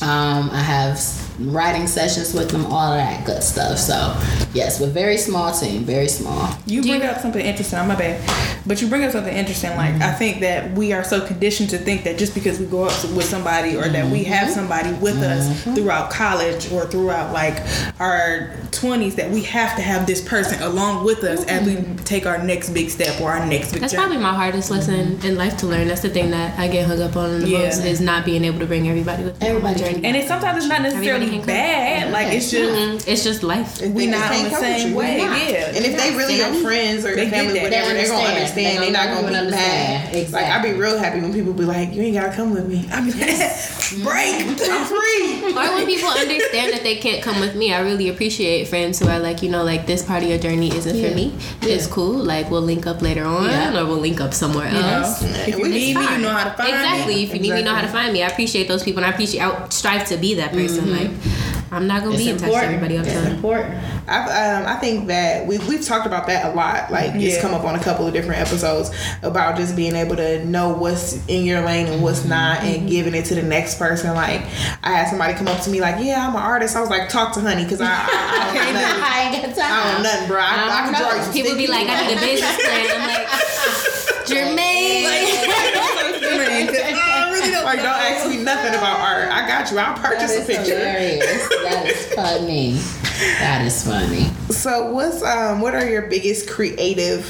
Um, I have writing sessions with them, all of that good stuff. So, yes, we're very small team, very small. You bring up something interesting. I'm my bad, but you bring up something interesting. Like Mm-hmm. I think that we are so conditioned to think that just because we go up with somebody or that we Mm-hmm. have somebody with us throughout college or throughout like our 20s, that we have to have this person along with us as we take our next big step or our next big That's journey. probably my hardest lesson in life to learn. That's the thing that I get hung up on the Yeah. most is not being able to bring everybody with me on my Everybody journey. and it sometimes it's not necessarily Everybody can come. bad. Like it's just Mm, it's just life. we they not just on the same way. Yeah. And if they really Yeah. your friends or They your family, that. whatever, They they're gonna understand. understand. They They're not gonna gonna be understand. mad. Like I be real happy when people be like, "You ain't gotta come with me." I be like, "Break, I'm free." or when people understand that they can't come with me, I really appreciate friends who are like, you know, like this part of your journey isn't Yeah. for me. It's cool. Like we'll link up later on, Yeah. or we'll link up somewhere You know, else. if you need me, you know how to find Exactly. me. Exactly. If you need me, know how to find me. I appreciate those people, and I appreciate. I strive to be that person. Like I'm not gonna It's be in touch with everybody all the It's time. important. I've, um, I think that we we've talked about that a lot. Like it's come up on a couple of different episodes about just being able to know what's in your lane and what's not, and giving it to the next person. Like I had somebody come up to me like, "Yeah, I'm an artist." I was like, "Talk to Honey," because I, I, I, don't know nothing. I ain't got time. I don't nothing, bro. I, I, I can don't draw know. you some People be stick like, I need a business plan. I'm like, Germaine. I really don't like. Don't ask me nothing about art. I got you. I'll That purchase a is picture. hilarious. That is funny. That is funny. So, what's um, what are your biggest creative?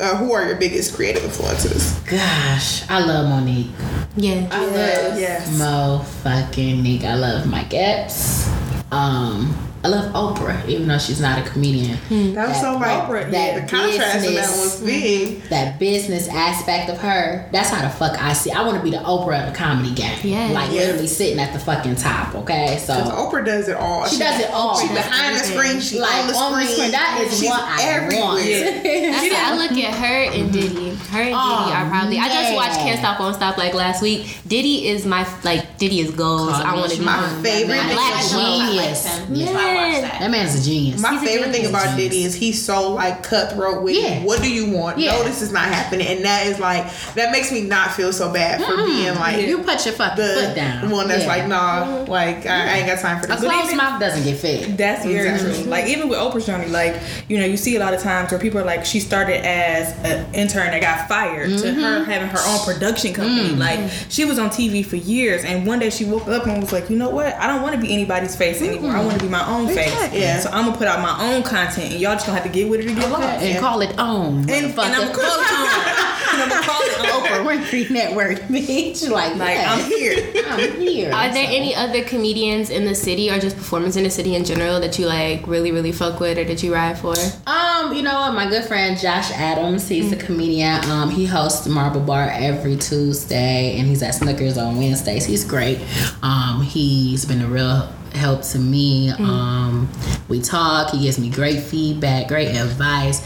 Uh, who are your biggest creative influences? Gosh, I love Mo'Nique. Yeah. I love Yes. Mo fucking Nick. I love Mike Epps. Um, I love Oprah, even though she's not a comedian. Hmm, that so like Oprah, that the contrast in that business- was big. that business aspect of her, that's how the fuck I see. I want to be the Oprah of the comedy game. Yeah. Like Yeah. literally sitting at the fucking top, okay? So Oprah does it all. she does it all. She She does behind the screen. She like on the screen. That is She's what I everywhere. want. That's why I look at her and mm-hmm. Diddy. Her and Diddy Oh, are probably. I just watched. Can't Stop Won't Stop like last week. Diddy is my like Diddy is goals. I want to be My favorite Black genius. Yeah. Man. That man is a genius. My He's a favorite thing about Diddy is he's so like cutthroat with Yeah. what do you want? Yeah. No, this is not happening, and that is like that makes me not feel so bad for mm-hmm. being like you put your fucking the foot down. one that's Yeah. Mm-hmm. like nah, like I, I ain't got time for a this. closed mouth doesn't get fed. That's very Exactly. true. Like even with Oprah's journey, like you know, you see a lot of times where people are like, she started as an intern that got fired to mm-hmm. her having her own production company. Mm. Like she was on TV for years, and one day she woke up and was like, you know what? I don't want to be anybody's face anymore. I want to be my own face. Yeah. So I'm gonna put out my own content, and y'all just gonna have to get with it or get lost. And call it own. And, and I'm gonna call it on. and I'm gonna call it on. Oprah Winfrey Network, bitch. Like, Like yeah, I'm here. I'm here. Are there So- any other comedians in the city or just performers in the city in general that you like really really fuck with or that you ride for? Um, you know what? My good friend Josh Adams, he's a comedian. Um, he hosts Marble Bar every Tuesday, and he's at Snookers on Wednesdays. He's great. Um, he's been a real help to me. Um, we talk. He gives me great feedback, great advice.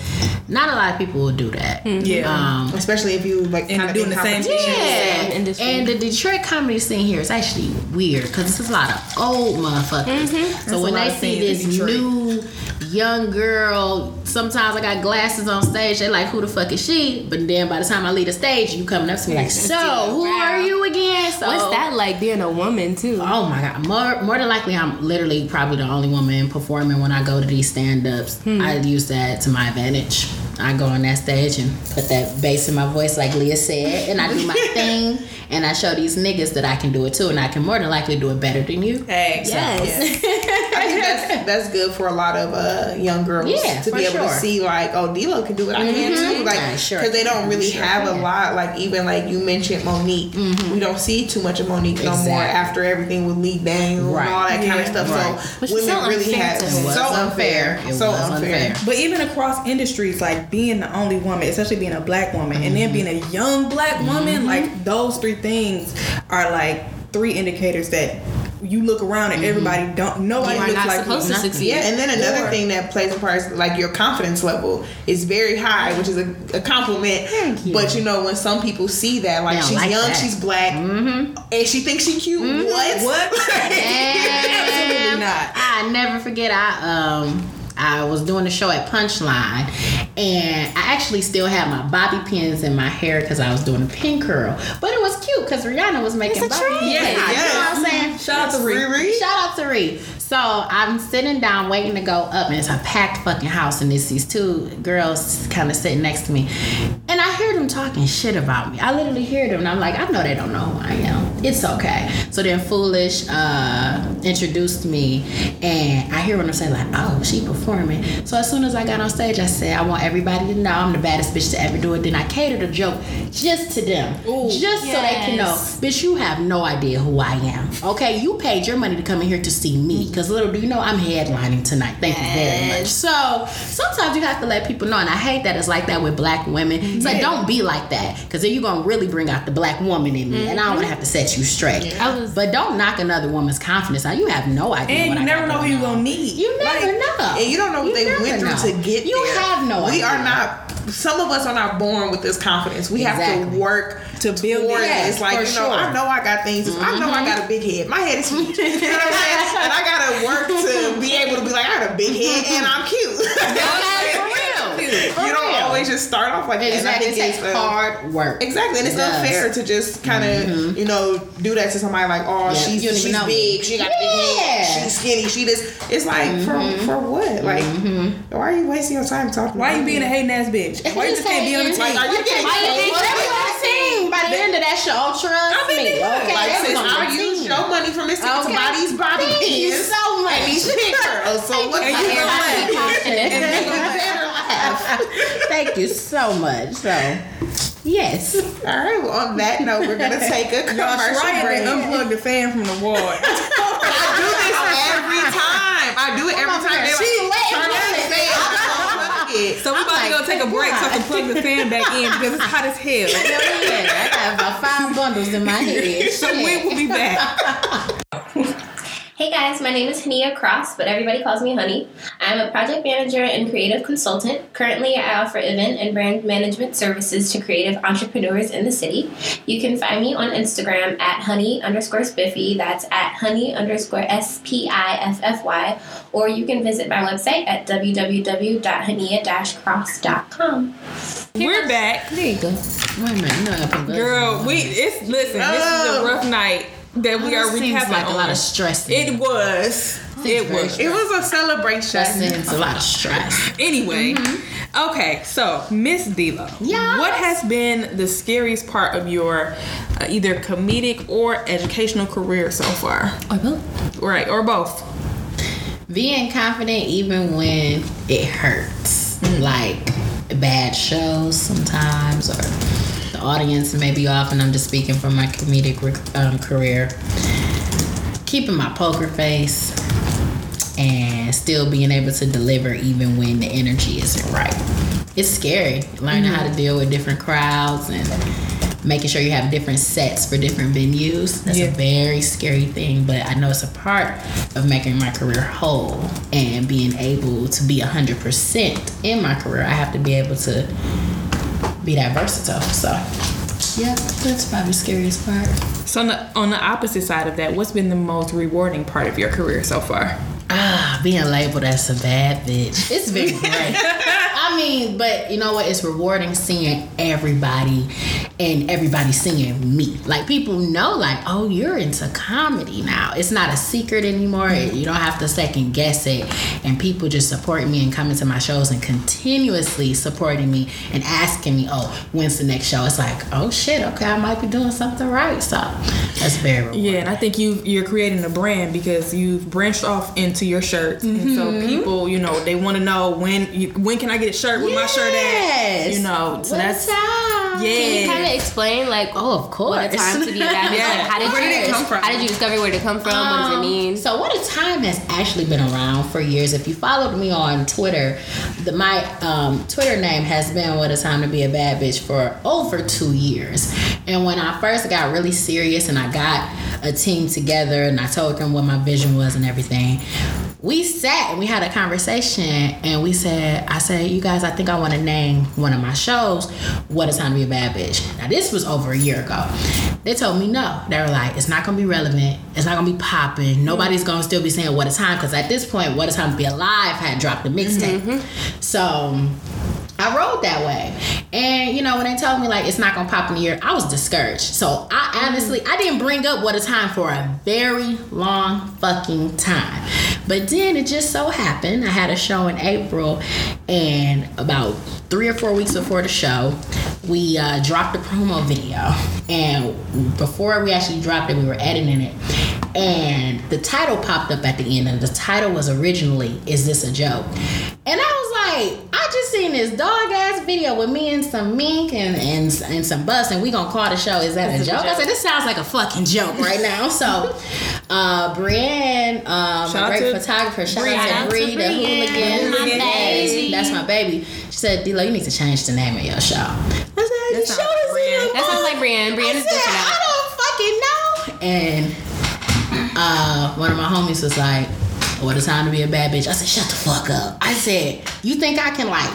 Not a lot of people will do that. Yeah. Um, Especially if you like kind of doing the same thing. Yeah, industry. and the Detroit comedy scene here is actually weird because it's a lot of old motherfuckers. That's So a when lot they see this new young girl, sometimes I got glasses on stage. They like, who the fuck is she? But then by the time I leave the stage, you coming up to me like, so who are you again? So What's that like being a woman too? Oh my god! More more than likely, I'm literally probably the only woman performing when I go to these stand-ups. Hmm. I use that to my advantage. I go on that stage and put that bass in my voice, like Leah said, and I do my thing, and I show these niggas that I can do it too, and I can more than likely do it better than you. Hey, Yes. I think that's that's good for a lot of uh, young girls Yeah, to be able to see like, oh, Delo can do it. I can too. Like, I sure because they don't really Sure have a lot. Like even like you mentioned Mo'Nique, we don't see too much of Mo'Nique no more after everything with Lee Daniel Right. and all that kind of stuff. Right. So Which is women so really unfair have so. It was unfair, unfair. It so unfair. unfair. But even across industries, like being the only woman, especially being a black woman, and then mm-hmm. being a young black woman, mm-hmm. like those three things are like three indicators that you look around and mm-hmm. everybody don't nobody You looks not like supposed you. Nothing. succeed. Yeah, and then another Or- thing that plays a part is like your confidence level is very high, which is a, a compliment. Thank you. But you know, when some people see that, like she's like young, that. she's black, and she thinks she cute. What? What? Absolutely Absolutely not. I never forget. I um. I was doing a show at Punchline, and I actually still had my bobby pins in my hair because I was doing a pin curl. But it was cute because Rihanna was making It's a bobby trend. pins. Yeah, You know what I'm saying? Shout out to Riri. Riri? Shout out to Ree. So I'm sitting down waiting to go up, and it's a packed fucking house, and it's these two girls kind of sitting next to me, and I hear them talking shit about me. I literally hear them, and I'm like, I know they don't know who I am. It's okay. So then Foolish uh, introduced me, and I hear them say like, Oh, she performing. So as soon as I got on stage, I said, I want everybody to know I'm the baddest bitch to ever do it. Then I catered a joke just to them, just so they can know, bitch, you have no idea who I am. Okay, you paid your money to come in here to see me, because little do you know I'm headlining tonight. Thank you very much. So sometimes you have to let people know, and I hate that it's like that with black women. It's like don't be like that, because then you're gonna really bring out the black woman in me, and I don't want to have to set you straight. I was- But don't knock another woman's confidence out. You have no idea. And what you never know who you're gonna need. You never Like, know. And you don't know what You they went through know. to get You there. have no We idea. are not. Some of us are not born with this confidence. We have to work To build it. Yes, It's like you know, sure. Mm-hmm. I know I got things. I know I got a big head. My head is huge. You know what I'm saying? And I gotta work to be able to be like, I got a big head and I'm cute. For real. For you don't always just start off like that. And I Exactly. think It takes it's, hard work. Exactly, and it's. Mm-hmm. unfair to just kind of you know do that to somebody like, oh, Yeah, she's she's know big, she got a big head, Mm-hmm. she's skinny, she just. It's like for for what? Like, why are you wasting your time talking? Why about you being a me? hating ass bitch? Why you just can't be on the team? Like, are you getting By the end of that show, trust me. Okay, Like, that's sis, on I the use team. your money from this ticket to buy these bobby Thank you pins so much. and these pin curls. So what's And the you hell? gonna Everybody laugh. confident. And you gonna better laugh. Thank you so much. So, yes. All right. Well, on that note, we're gonna take a Y'all commercial trying break. to unplug the fan from the wall. I do this every time. I do it every time. She like, letting me on the do fan. Unplug it. So we're about like, to go take a break so I can plug the fan back in because it's hot as hell. Yeah, I got about five bundles in my head. So we will be back. Hey guys, my name is Hania Cross, but everybody calls me Honey. I'm a project manager and creative consultant. Currently, I offer event and brand management services to creative entrepreneurs in the city. You can find me on Instagram at honey underscore spiffy. That's at honey underscore S P I F F Y. Or you can visit my website at www.hania-cross.com. We're back. There you go. Wait a minute. You know I gotta Girl, we it's listen, this is a oh. rough night that we are This seems recapping like a lot of stress. It was. It was. It was a celebration. That seems a lot of stress. Anyway, okay, so Miss Yes. what has been the scariest part of your uh, either comedic or educational career so far? Or both. Right, or both? Being confident even when it hurts. Like bad shows sometimes, or audience may be off, and I'm just speaking from my comedic um, career. Keeping my poker face and still being able to deliver even when the energy isn't right. It's scary learning how to deal with different crowds and making sure you have different sets for different venues. That's Yeah. a very scary thing, but I know it's a part of making my career whole and being able to be 100% in my career. I have to be able to be that versatile. So, yeah, that's probably the scariest part. So on the, on the opposite side of that, what's been the most rewarding part of your career so far? Ah, being labeled as a bad bitch. It's been great. I'm mean, but you know what? It's rewarding seeing everybody and everybody seeing me. Like people know, like, oh, you're into comedy now. It's not a secret anymore. You don't have to second guess it. And people just supporting me and coming to my shows and continuously supporting me and asking me, oh, when's the next show? It's like, oh shit, okay, I might be doing something right. So that's very rewarding. Yeah, and I think you you're creating a brand because you've branched off into your shirts, and so Mm-hmm. people, you know, they want to know when you, when can I get a shirt with my shirt at? Yes. You know, so What that's time? yeah. Can you kind of explain like Oh, of course. what a time to be a bad bitch? Yeah. Like, how did Where you did it come from? How did you discover where to come from? what does it Um, mean? So what a time has actually been around for years. If you followed me on Twitter, the, my um, Twitter name has been "What a Time to Be a Bad Bitch" for over two years. And when I first got really serious and I got a team together and I told them what my vision was and everything, we sat and we had a conversation and we said, I said, you guys, I think I want to name one of my shows "What a Time to Be a Bad Bitch." Now this was over a year ago. They told me no. They were like, it's not gonna be relevant. It's not gonna be popping. Nobody's gonna still be saying "What a Time" because at this point, "What a Time to Be Alive" had dropped a mixtape. Mm-hmm. So. I rode that way. And you know, when they told me like it's not gonna pop in a year, I was discouraged. So I mm-hmm. honestly I didn't bring up what a time for a very long fucking time. But then it just so happened I had a show in April and about three or four weeks before the show, we uh, dropped a promo video. And before we actually dropped it, we were editing it. And the title popped up at the end, and the title was originally "Is This a Joke?" And I was like, I just seen this dog ass video with me and some mink and and, and some bus, and we gonna call the show "Is That a Joke?" I said, this sounds like a fucking joke right now. So, uh, Brienne, um, Shout a great to photographer, shout Brienne. out to Bree, the hooligan. my baby. That's my baby. She said, Delo, you need to change the name of your show. I said, That "The sounds show is Brienne. That sounds like Brienne. Brienne I is said, different. I don't fucking know. And uh, one of my homies was like, "What a time to be a bad bitch." I said, "Shut the fuck up." I said, "You think I can like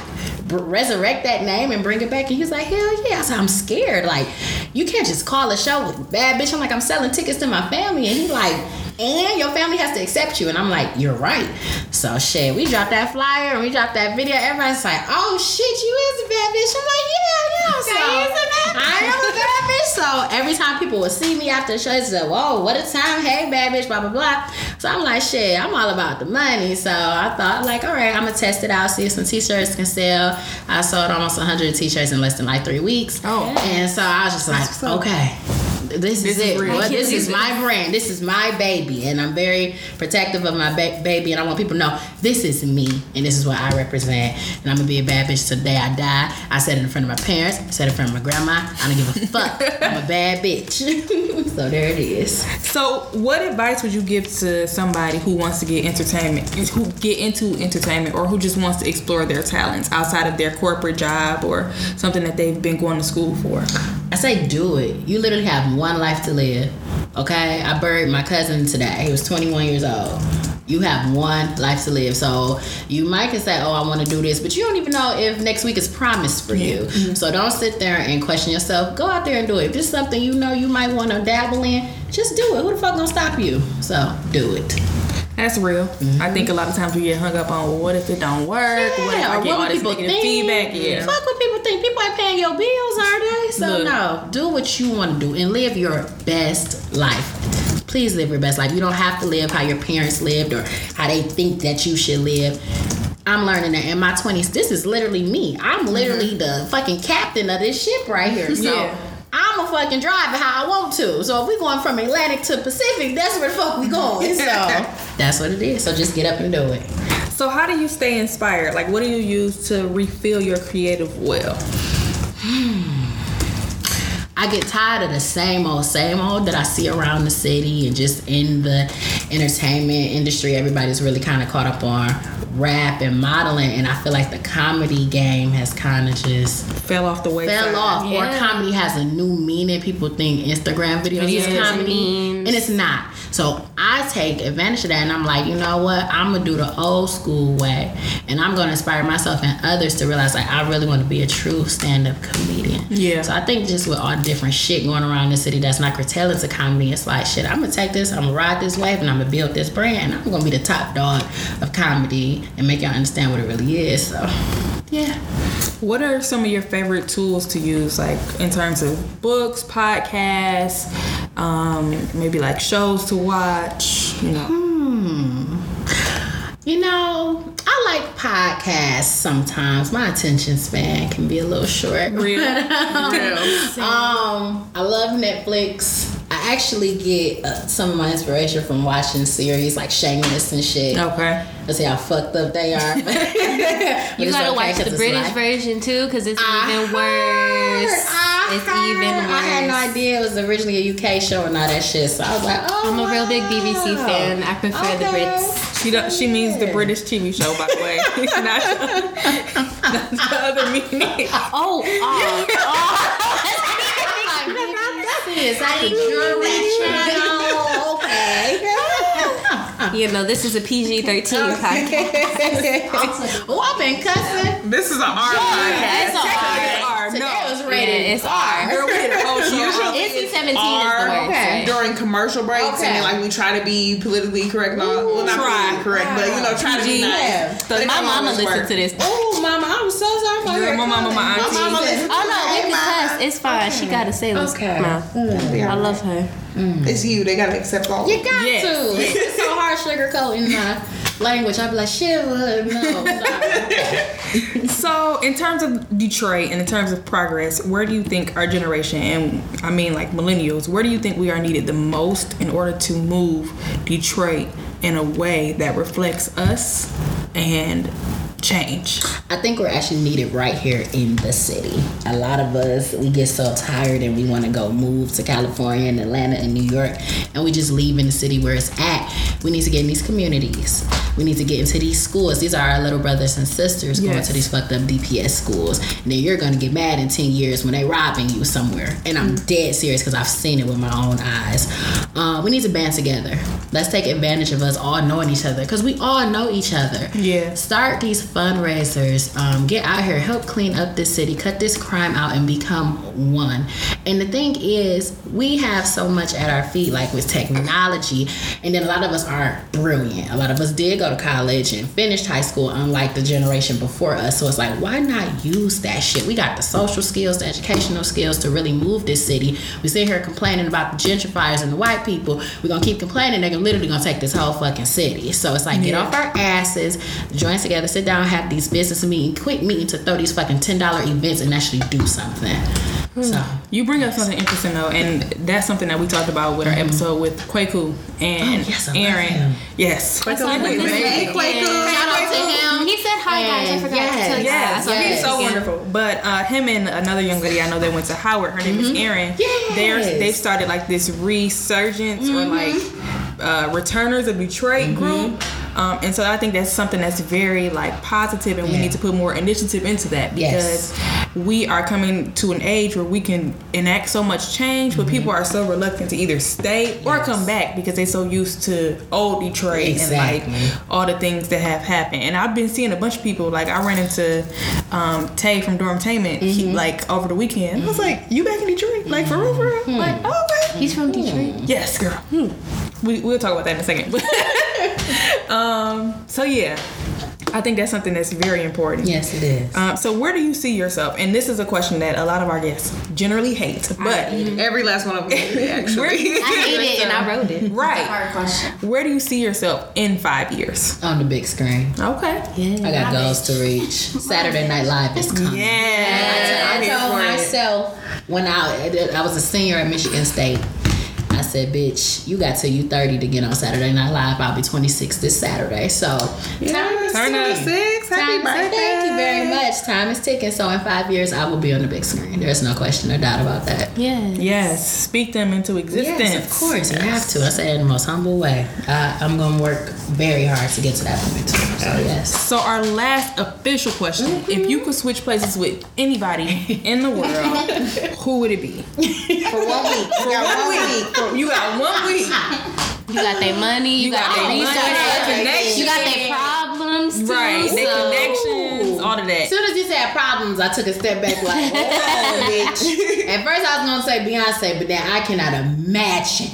b- resurrect that name and bring it back?" And he was like, "Hell yeah!" I said, "I'm scared. Like, you can't just call a show with bad bitch." I'm like, "I'm selling tickets to my family," and he like. And your family has to accept you, and I'm like, you're right. So shit, we dropped that flyer and we dropped that video. Everybody's like, oh shit, you is a bad bitch. I'm like, yeah, yeah. So Okay, a bad I am a bad bitch. So every time people would see me after the show, they say, whoa, what a time. Hey, bad bitch, blah, blah, blah. So I'm like, shit, I'm all about the money. So I thought, like, all right, I'm going to test it out, see if some t-shirts can sell. I sold almost 100 t-shirts in less than like three weeks. Oh. And so I was just like, okay. This, This is, is it. Well, this is my brand. This is my baby, and I'm very protective of my ba- baby. And I want people to know this is me, and this is what I represent. And I'm gonna be a bad bitch till the day I die. I said it in front of my parents. I said it in front of my grandma. I don't give a fuck. I'm a bad bitch. so there it is. So, what advice would you give to somebody who wants to get entertainment, who get into entertainment, or who just wants to explore their talents outside of their corporate job or something that they've been going to school for? I say do it. You literally have one life to live. Okay? I buried my cousin today. He was 21 years old. You have one life to live. So you might can say, Oh, I want to do this, but you don't even know if next week is promised for you. Mm-hmm. So don't sit there and question yourself. Go out there and do it. If it's something you know you might want to dabble in, just do it. Who the fuck gonna stop you? So do it. That's real. Mm-hmm. I think a lot of times we get hung up on, well, what if it don't work? what if I get all this people negative think? feedback? Yeah. Fuck what people think. People ain't paying your bills, are they? So Look. no, do what you want to do and live your best life. Please live your best life. You don't have to live how your parents lived or how they think that you should live. I'm learning that in my 20s. This is literally me. I'm literally mm-hmm. the fucking captain of this ship right here. So Yeah. I'm a fucking drive it how I want to. So if we going from Atlantic to Pacific, that's where the fuck we going. So that's what it is. So just get up and do it. So, how do you stay inspired? Like, what do you use to refill your creative well? I get tired of the same old, same old that I see around the city and just in the entertainment industry. Everybody's really kind of caught up on rap and modeling, and I feel like the comedy game has kind of just Fell off the wayside. fell off. Or comedy has a new meaning. People think Instagram videos Videos is comedy, memes. and it's not. So I take advantage of that, and I'm like, you know what? I'm gonna do the old school way, and I'm gonna inspire myself and others to realize like I really want to be a true stand-up comedian. Yeah. So I think just with all the different shit going around the city that's not curtailing to comedy, it's like shit. I'm gonna take this, I'm gonna ride this wave, and I'm gonna build this brand. I'm gonna be the top dog of comedy and make y'all understand what it really is. So Yeah. What are some of your favorite tools to use, like in terms of books, podcasts, um, maybe like shows to watch? You know, Hmm. You know, like podcasts sometimes. My attention span can be a little short. real, Um, I love Netflix. I actually get uh, some of my inspiration from watching series like Shameless and shit. okay. Let's see how fucked up they are. You gotta okay watch the British life. version too, because it's I even heard, worse. I It's heard. even worse. I had no idea it was originally a UK show and all that shit. So I was like, oh. I'm a real big BBC fan. I prefer the Brits. She do, she means the British TV show, by the way, not, not the other meaning. Oh, oh, It's like a jury channel. Okay. oh. You know, this is a PG-13 podcast. oh, I've been cussing. This is an R podcast. It's a Technically R. R, Today no. was Yeah, rated. it's R. Girl, we did a whole show. NC-17 is the R, worst. okay. During commercial breaks, Okay. and then like we try to be politically correct. and all- well, not Try. politically correct, but you know, try to be PG. nice. But it My mama listened to this. Oh, mama, I'm so sorry for Girl, her my mama, my auntie. My mama listens. Oh no, we Hey, can Ma. It's fine. She gotta say this. Okay. mouth. Mm. I love her. Mm. It's you. They gotta accept all. You got Yes. to. It's so hard sugarcoating my language. I'd be like, shit, well, no. So, in terms of Detroit and in terms of progress, where do you think our generation, and I mean like millennials, where do you think we are needed the most in order to move Detroit in a way that reflects us and change? I think we're actually needed right here in the city. A lot of us, we get so tired and we want to go move to California and Atlanta and New York, and we just leave in the city where it's at. We need to get in these communities. We need to get into these schools. These are our little brothers and sisters going to these fucked up DPS schools. And then you're going to get mad in 10 years when they robbing you somewhere. And I'm dead serious because I've seen it with my own eyes. Uh, we need to band together. Let's take advantage of us all knowing each other because we all know each other. Yeah. Start these fundraisers. Um, get out here, help clean up this city, cut this crime out, and become one. And the thing is, we have so much at our feet, like with technology, and then a lot of us aren't brilliant. A lot of us did go to college and finished high school, unlike the generation before us. So it's like, why not use that shit? We got the social skills, the educational skills to really move this city. We sit here complaining about the gentrifiers and the white people. We're gonna keep complaining. They're literally gonna take this whole fucking city. So it's like, get off our asses, join together, sit down, have these business meetings, quit meeting to throw these fucking ten dollar events and actually do something. Hmm. So You bring up something interesting though, and that's something that we talked about with our mm-hmm. episode with Kwaku and Oh, yes, I Aaron. him. Yes. I saw him Hey, this Kwaku. shout out to him. He said hi guys. I And forgot yes, to tell you. Yeah, guys. so I saw him he's so weekend. wonderful. But uh, him and another young lady I know that went to Howard, her name is mm-hmm. Aaron. Yes. They're they've started like this resurgence or like mm-hmm. uh, returners of Detroit group. Um, and so I think that's something that's very like positive, and we need to put more initiative into that because Yes. we are coming to an age where we can enact so much change, but people are so reluctant to either stay or come back because they're so used to old Detroit Exactly. and like all the things that have happened. And I've been seeing a bunch of people. Like I ran into um, Tay from Dormtainment he, like over the weekend. I was like, "You back in Detroit? Like for real, for real? Like oh, okay." He's from Detroit. Yes, girl. We we'll talk about that in a second. um. So yeah, I think that's something that's very important. yes, it is. Um, so where do you see yourself? And this is a question that a lot of our guests generally hate, but Every last one of them. Actually. I hate it and I wrote it. right? Hard question. Where do you see yourself in five years? On the big screen. Okay. Yeah. I got goals to reach. Saturday Night Live is coming. Yeah. I told for it. myself when I I was a senior at Michigan State. I said, "Bitch, you got till you 30 to get on Saturday Night Live. I'll be 26 this Saturday. So time is Turn up. Six. Happy Time, birthday. thank you very much. Time is ticking. So in five years, I will be on the big screen. There's no question or doubt about that. Yes. Yes. Speak them into existence. Yes, of course. You have to. I say it in the most humble way. I, I'm going to work very hard to get to that point, too. So, yes. So our last official question: Mm-hmm. If you could switch places with anybody in the world, who would it be? For one week. You got one week. For- You got one week. You got their money. You, You got, got their their money, resources. their connections. You got their problems too. Right. Their so- connections. All of that. As soon as you said problems, I took a step back like, oh, bitch. At first, I was going to say Beyonce, but then I cannot imagine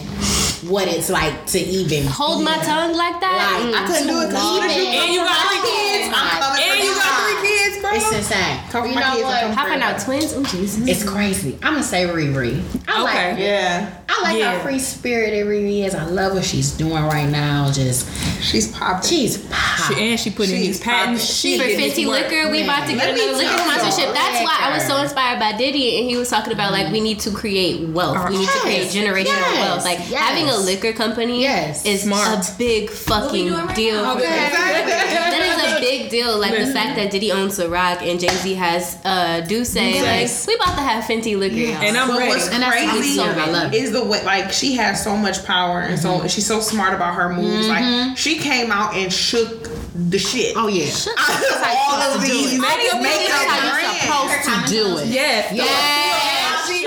what it's like to even Hold my tongue like that. Like, Mm. I couldn't do it because Even- And you got three kids. I'm And you you. got three kids. bro. It's insane. Come for you my know what? come Popping out twins. Oh Jesus. It's crazy. I'm gonna say Riri. I like Okay. Yeah, I like Yeah. how free spirited Riri is. I love what she's doing right now. Just she's popping. she's She, and she put in these patents. popping. for getting this Fenty work. Liquor, we about to get Let me another liquor sponsorship. That's why I was so inspired by Diddy, and he was talking about like we need to create wealth. We need to create generational wealth. Like having a liquor company Yes. is Smart. a big fucking right deal. now? that is a big deal. Like the fact that Diddy owns Ciroc and Jay Z has uh, D'usse. Like we about to have Fenty Liquor. y'all. And I'm but ready. what's And that's crazy awesome. I love it. is the way like she has so much power and so she's so smart about her moves. Like she came out and shook the shit. Oh yeah. all of to do these it. makeup Makeup makeup how you brands. supposed to do it. Yes. Yes.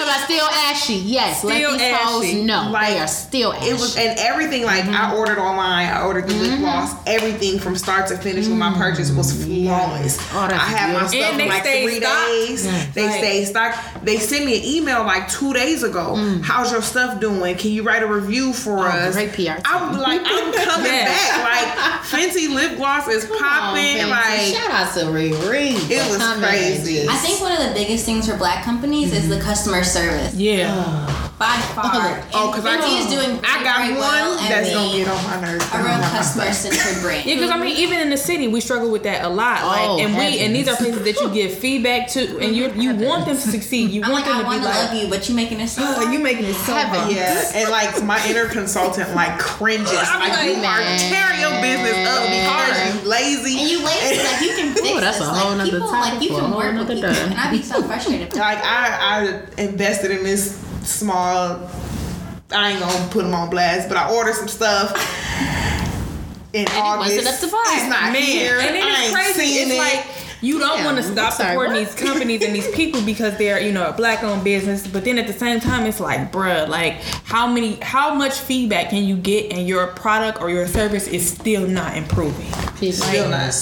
Am I still ashy? Yes. Still Let these ashy. hoes know Like, they are still ashy. It was and everything like I mm-hmm. ordered online. I ordered the lip mm-hmm. gloss. Everything from start to finish with my purchase was mm-hmm. flawless. Oh, I had my stuff And for like three stocked. days. They Right. stay stock. They sent me an email like two days ago. Mm. How's your stuff doing? Can you write a review for Oh, us? great PR. I'm like I'm coming Yes. back. Like Fenty lip gloss is popping. like shout out to Riri. It was coming crazy. I think one of the biggest things for black companies is the customer service. Yeah. Oh. By far. Oh, 'cause I- And Fenty is doing I got one well that's gonna get on my nerves. a real customer centered brand. Yeah, because I mean, even in the city, we struggle with that a lot. Oh, like, Oh, and we and these are places that you give feedback to, and you mm-hmm. you want them to succeed. You I'm want like, them I to want be to like, love you, but you making it so oh, hard. you making it so hard. Yeah, and like my inner consultant like cringes. I'm Like, like, you are man. tearing your business up because you lazy. And you lazy, like you can fix Ooh, that's this. a whole like, nother people, topic like you can work with people, and I'd be so frustrated. like I, I invested in this small. I ain't gonna put them on blast, but I ordered some stuff. In August, wasn't up to par. It's not Man, here. and then I ain't crazy. seen It's it. like you don't Yeah, want to stop sorry, supporting what? these companies and these people because they're you know a black owned business. But then at the same time, it's like, bruh, like how many, how much feedback can you get, and your product or your service is still not improving. Still not.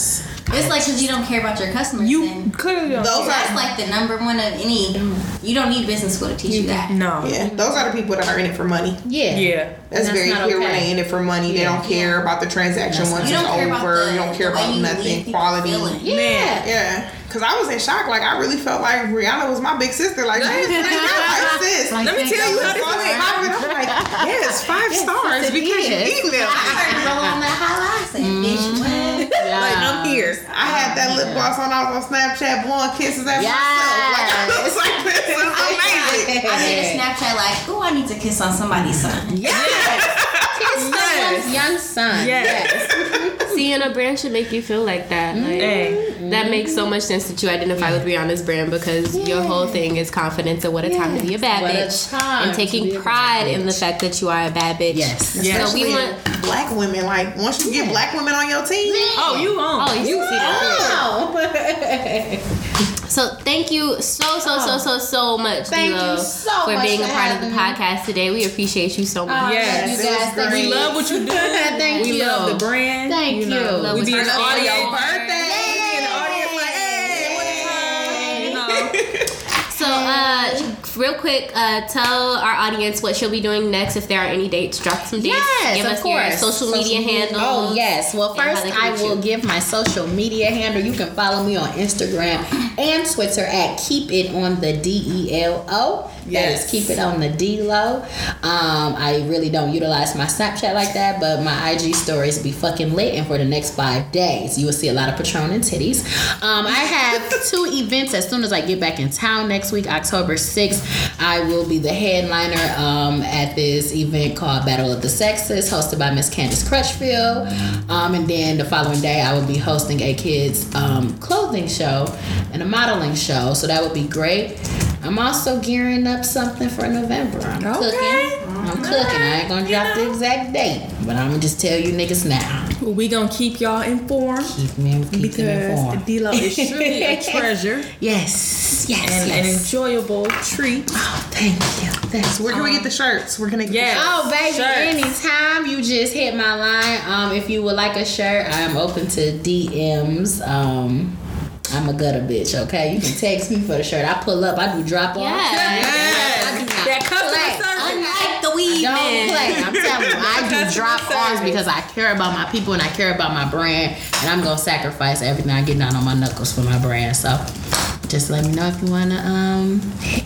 It's like because you don't care about your customers. You then clearly don't. Those that's are like the number one of any. You don't need business school to teach you that. no. yeah. Those are the people that are in it for money. Yeah. Yeah. That's, that's very not clear when okay. they in it for money. They don't care about the transaction That's once You it's don't care about over. the, you don't care about nothing. Quality. feeling. Yeah. Yeah, because I was in shock. Like I really felt like Rihanna was my big sister. Like she was like, like sis. Let me tell you how this I'm went. I'm like, yes, five stars because you is. emailed I me. I'm. I had that lip gloss on. I was on Snapchat blowing kisses at Yes. myself. Like I was like, this is amazing. I made a Snapchat like, oh, I need to kiss on somebody's son. Yes. Kiss someone's young son. Yes. Seeing a brand should make you feel like that. Mm-hmm. Like, Hey. That makes so much sense that you identify with Rihanna's brand because your whole thing is confidence and what a time to be a bad What a bitch time and taking pride in the fact that you are a bad bitch. Yes. Yes. So we want. black women. Like once you get black women on your team, Oh, you on? Oh, you see that. Oh. So thank you so so so so so much, Thank you Delo, so for much being a part of the having me. podcast today. We appreciate you so much. Yes. you guys, thank We you. love what you do. Thank we you. love the brand. Thank you. know, Love we what be you in the do. audience. birthday. In the audience, like, hey, what time? You know. So, uh, real quick, uh, tell our audience what she'll be doing next if there are any dates. Drop some dates. Yes, Give of us course. your social, media handles. Oh yes. Well, first I will you. give my social media handle. You can follow me on Instagram and Twitter at Keep It on the D E L O. That Yes. is Keep It on the D Low. Um, I really don't utilize my Snapchat like that, but my IG stories be fucking lit. And for the next five days, you will see a lot of Patron and titties. Um, I have two events as soon as I get back in town next week, October 6th. I will be the headliner um, at this event called Battle of the Sexes, hosted by Miss Candace Crutchfield. Um, and then the following day, I will be hosting a kids' um, clothing show and a modeling show. So that would be great. I'm also gearing up something for November. I'm cooking. I'm cooking. I ain't gonna drop the exact date, but I'm gonna just tell you niggas now. We gonna keep y'all informed Keep me keep because informed. Delo is truly a treasure Yes, yes, and an enjoyable treat. oh, thank you. Thanks. where can we get the shirts? We're gonna get Yes. Oh, baby, Shirts. anytime you just hit my line. Um, if you would like a shirt, I'm open to DMs. Um, I'm a gutter bitch, okay? You can text me for the shirt. I pull up, I do drop off. Yeah. Yes. I do not That customer play. service. Unlike the evening. Don't play. I'm telling you, I do drop arms because I care about my people and I care about my brand, and I'm gonna sacrifice everything I get down on my knuckles for my brand. So, just let me know if you wanna, um,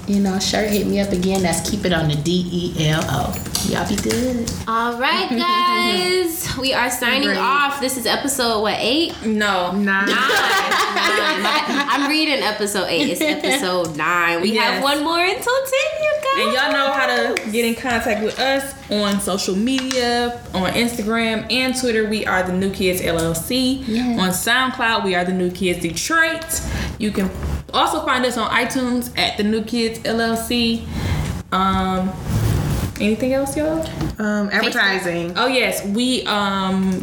you know, sure hit me up again. That's keep it on the D E L O. Y'all be good. All right, guys, we are signing Great. off. This is episode what eight? No. Nine. Nine. Nine. I'm reading episode eight. It's episode nine. We have one more until ten, you guys. And y'all know how to get in contact with us on social media, on Instagram and Twitter. We are the New Kids LLC. On SoundCloud, we are the New Kids Detroit. You can also find us on iTunes at the New Kids LLC. Um, anything else, y'all? Um, advertising. Oh yes, we um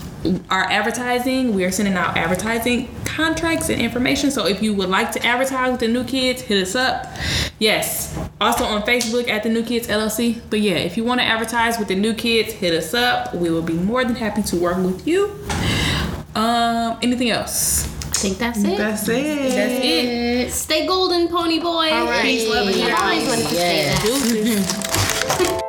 are advertising. We are sending out advertising contracts and information. So if you would like to advertise with the New Kids, hit us up. Yes. Also on Facebook at the New Kids LLC. But yeah, if you want to advertise with the New Kids, hit us up. We will be more than happy to work with you. Um, anything else? I think that's it. That's it. That's it. Stay golden, pony boy. All right. Peace, love, and Peace. I always wanted to say Yes. that. Deuces.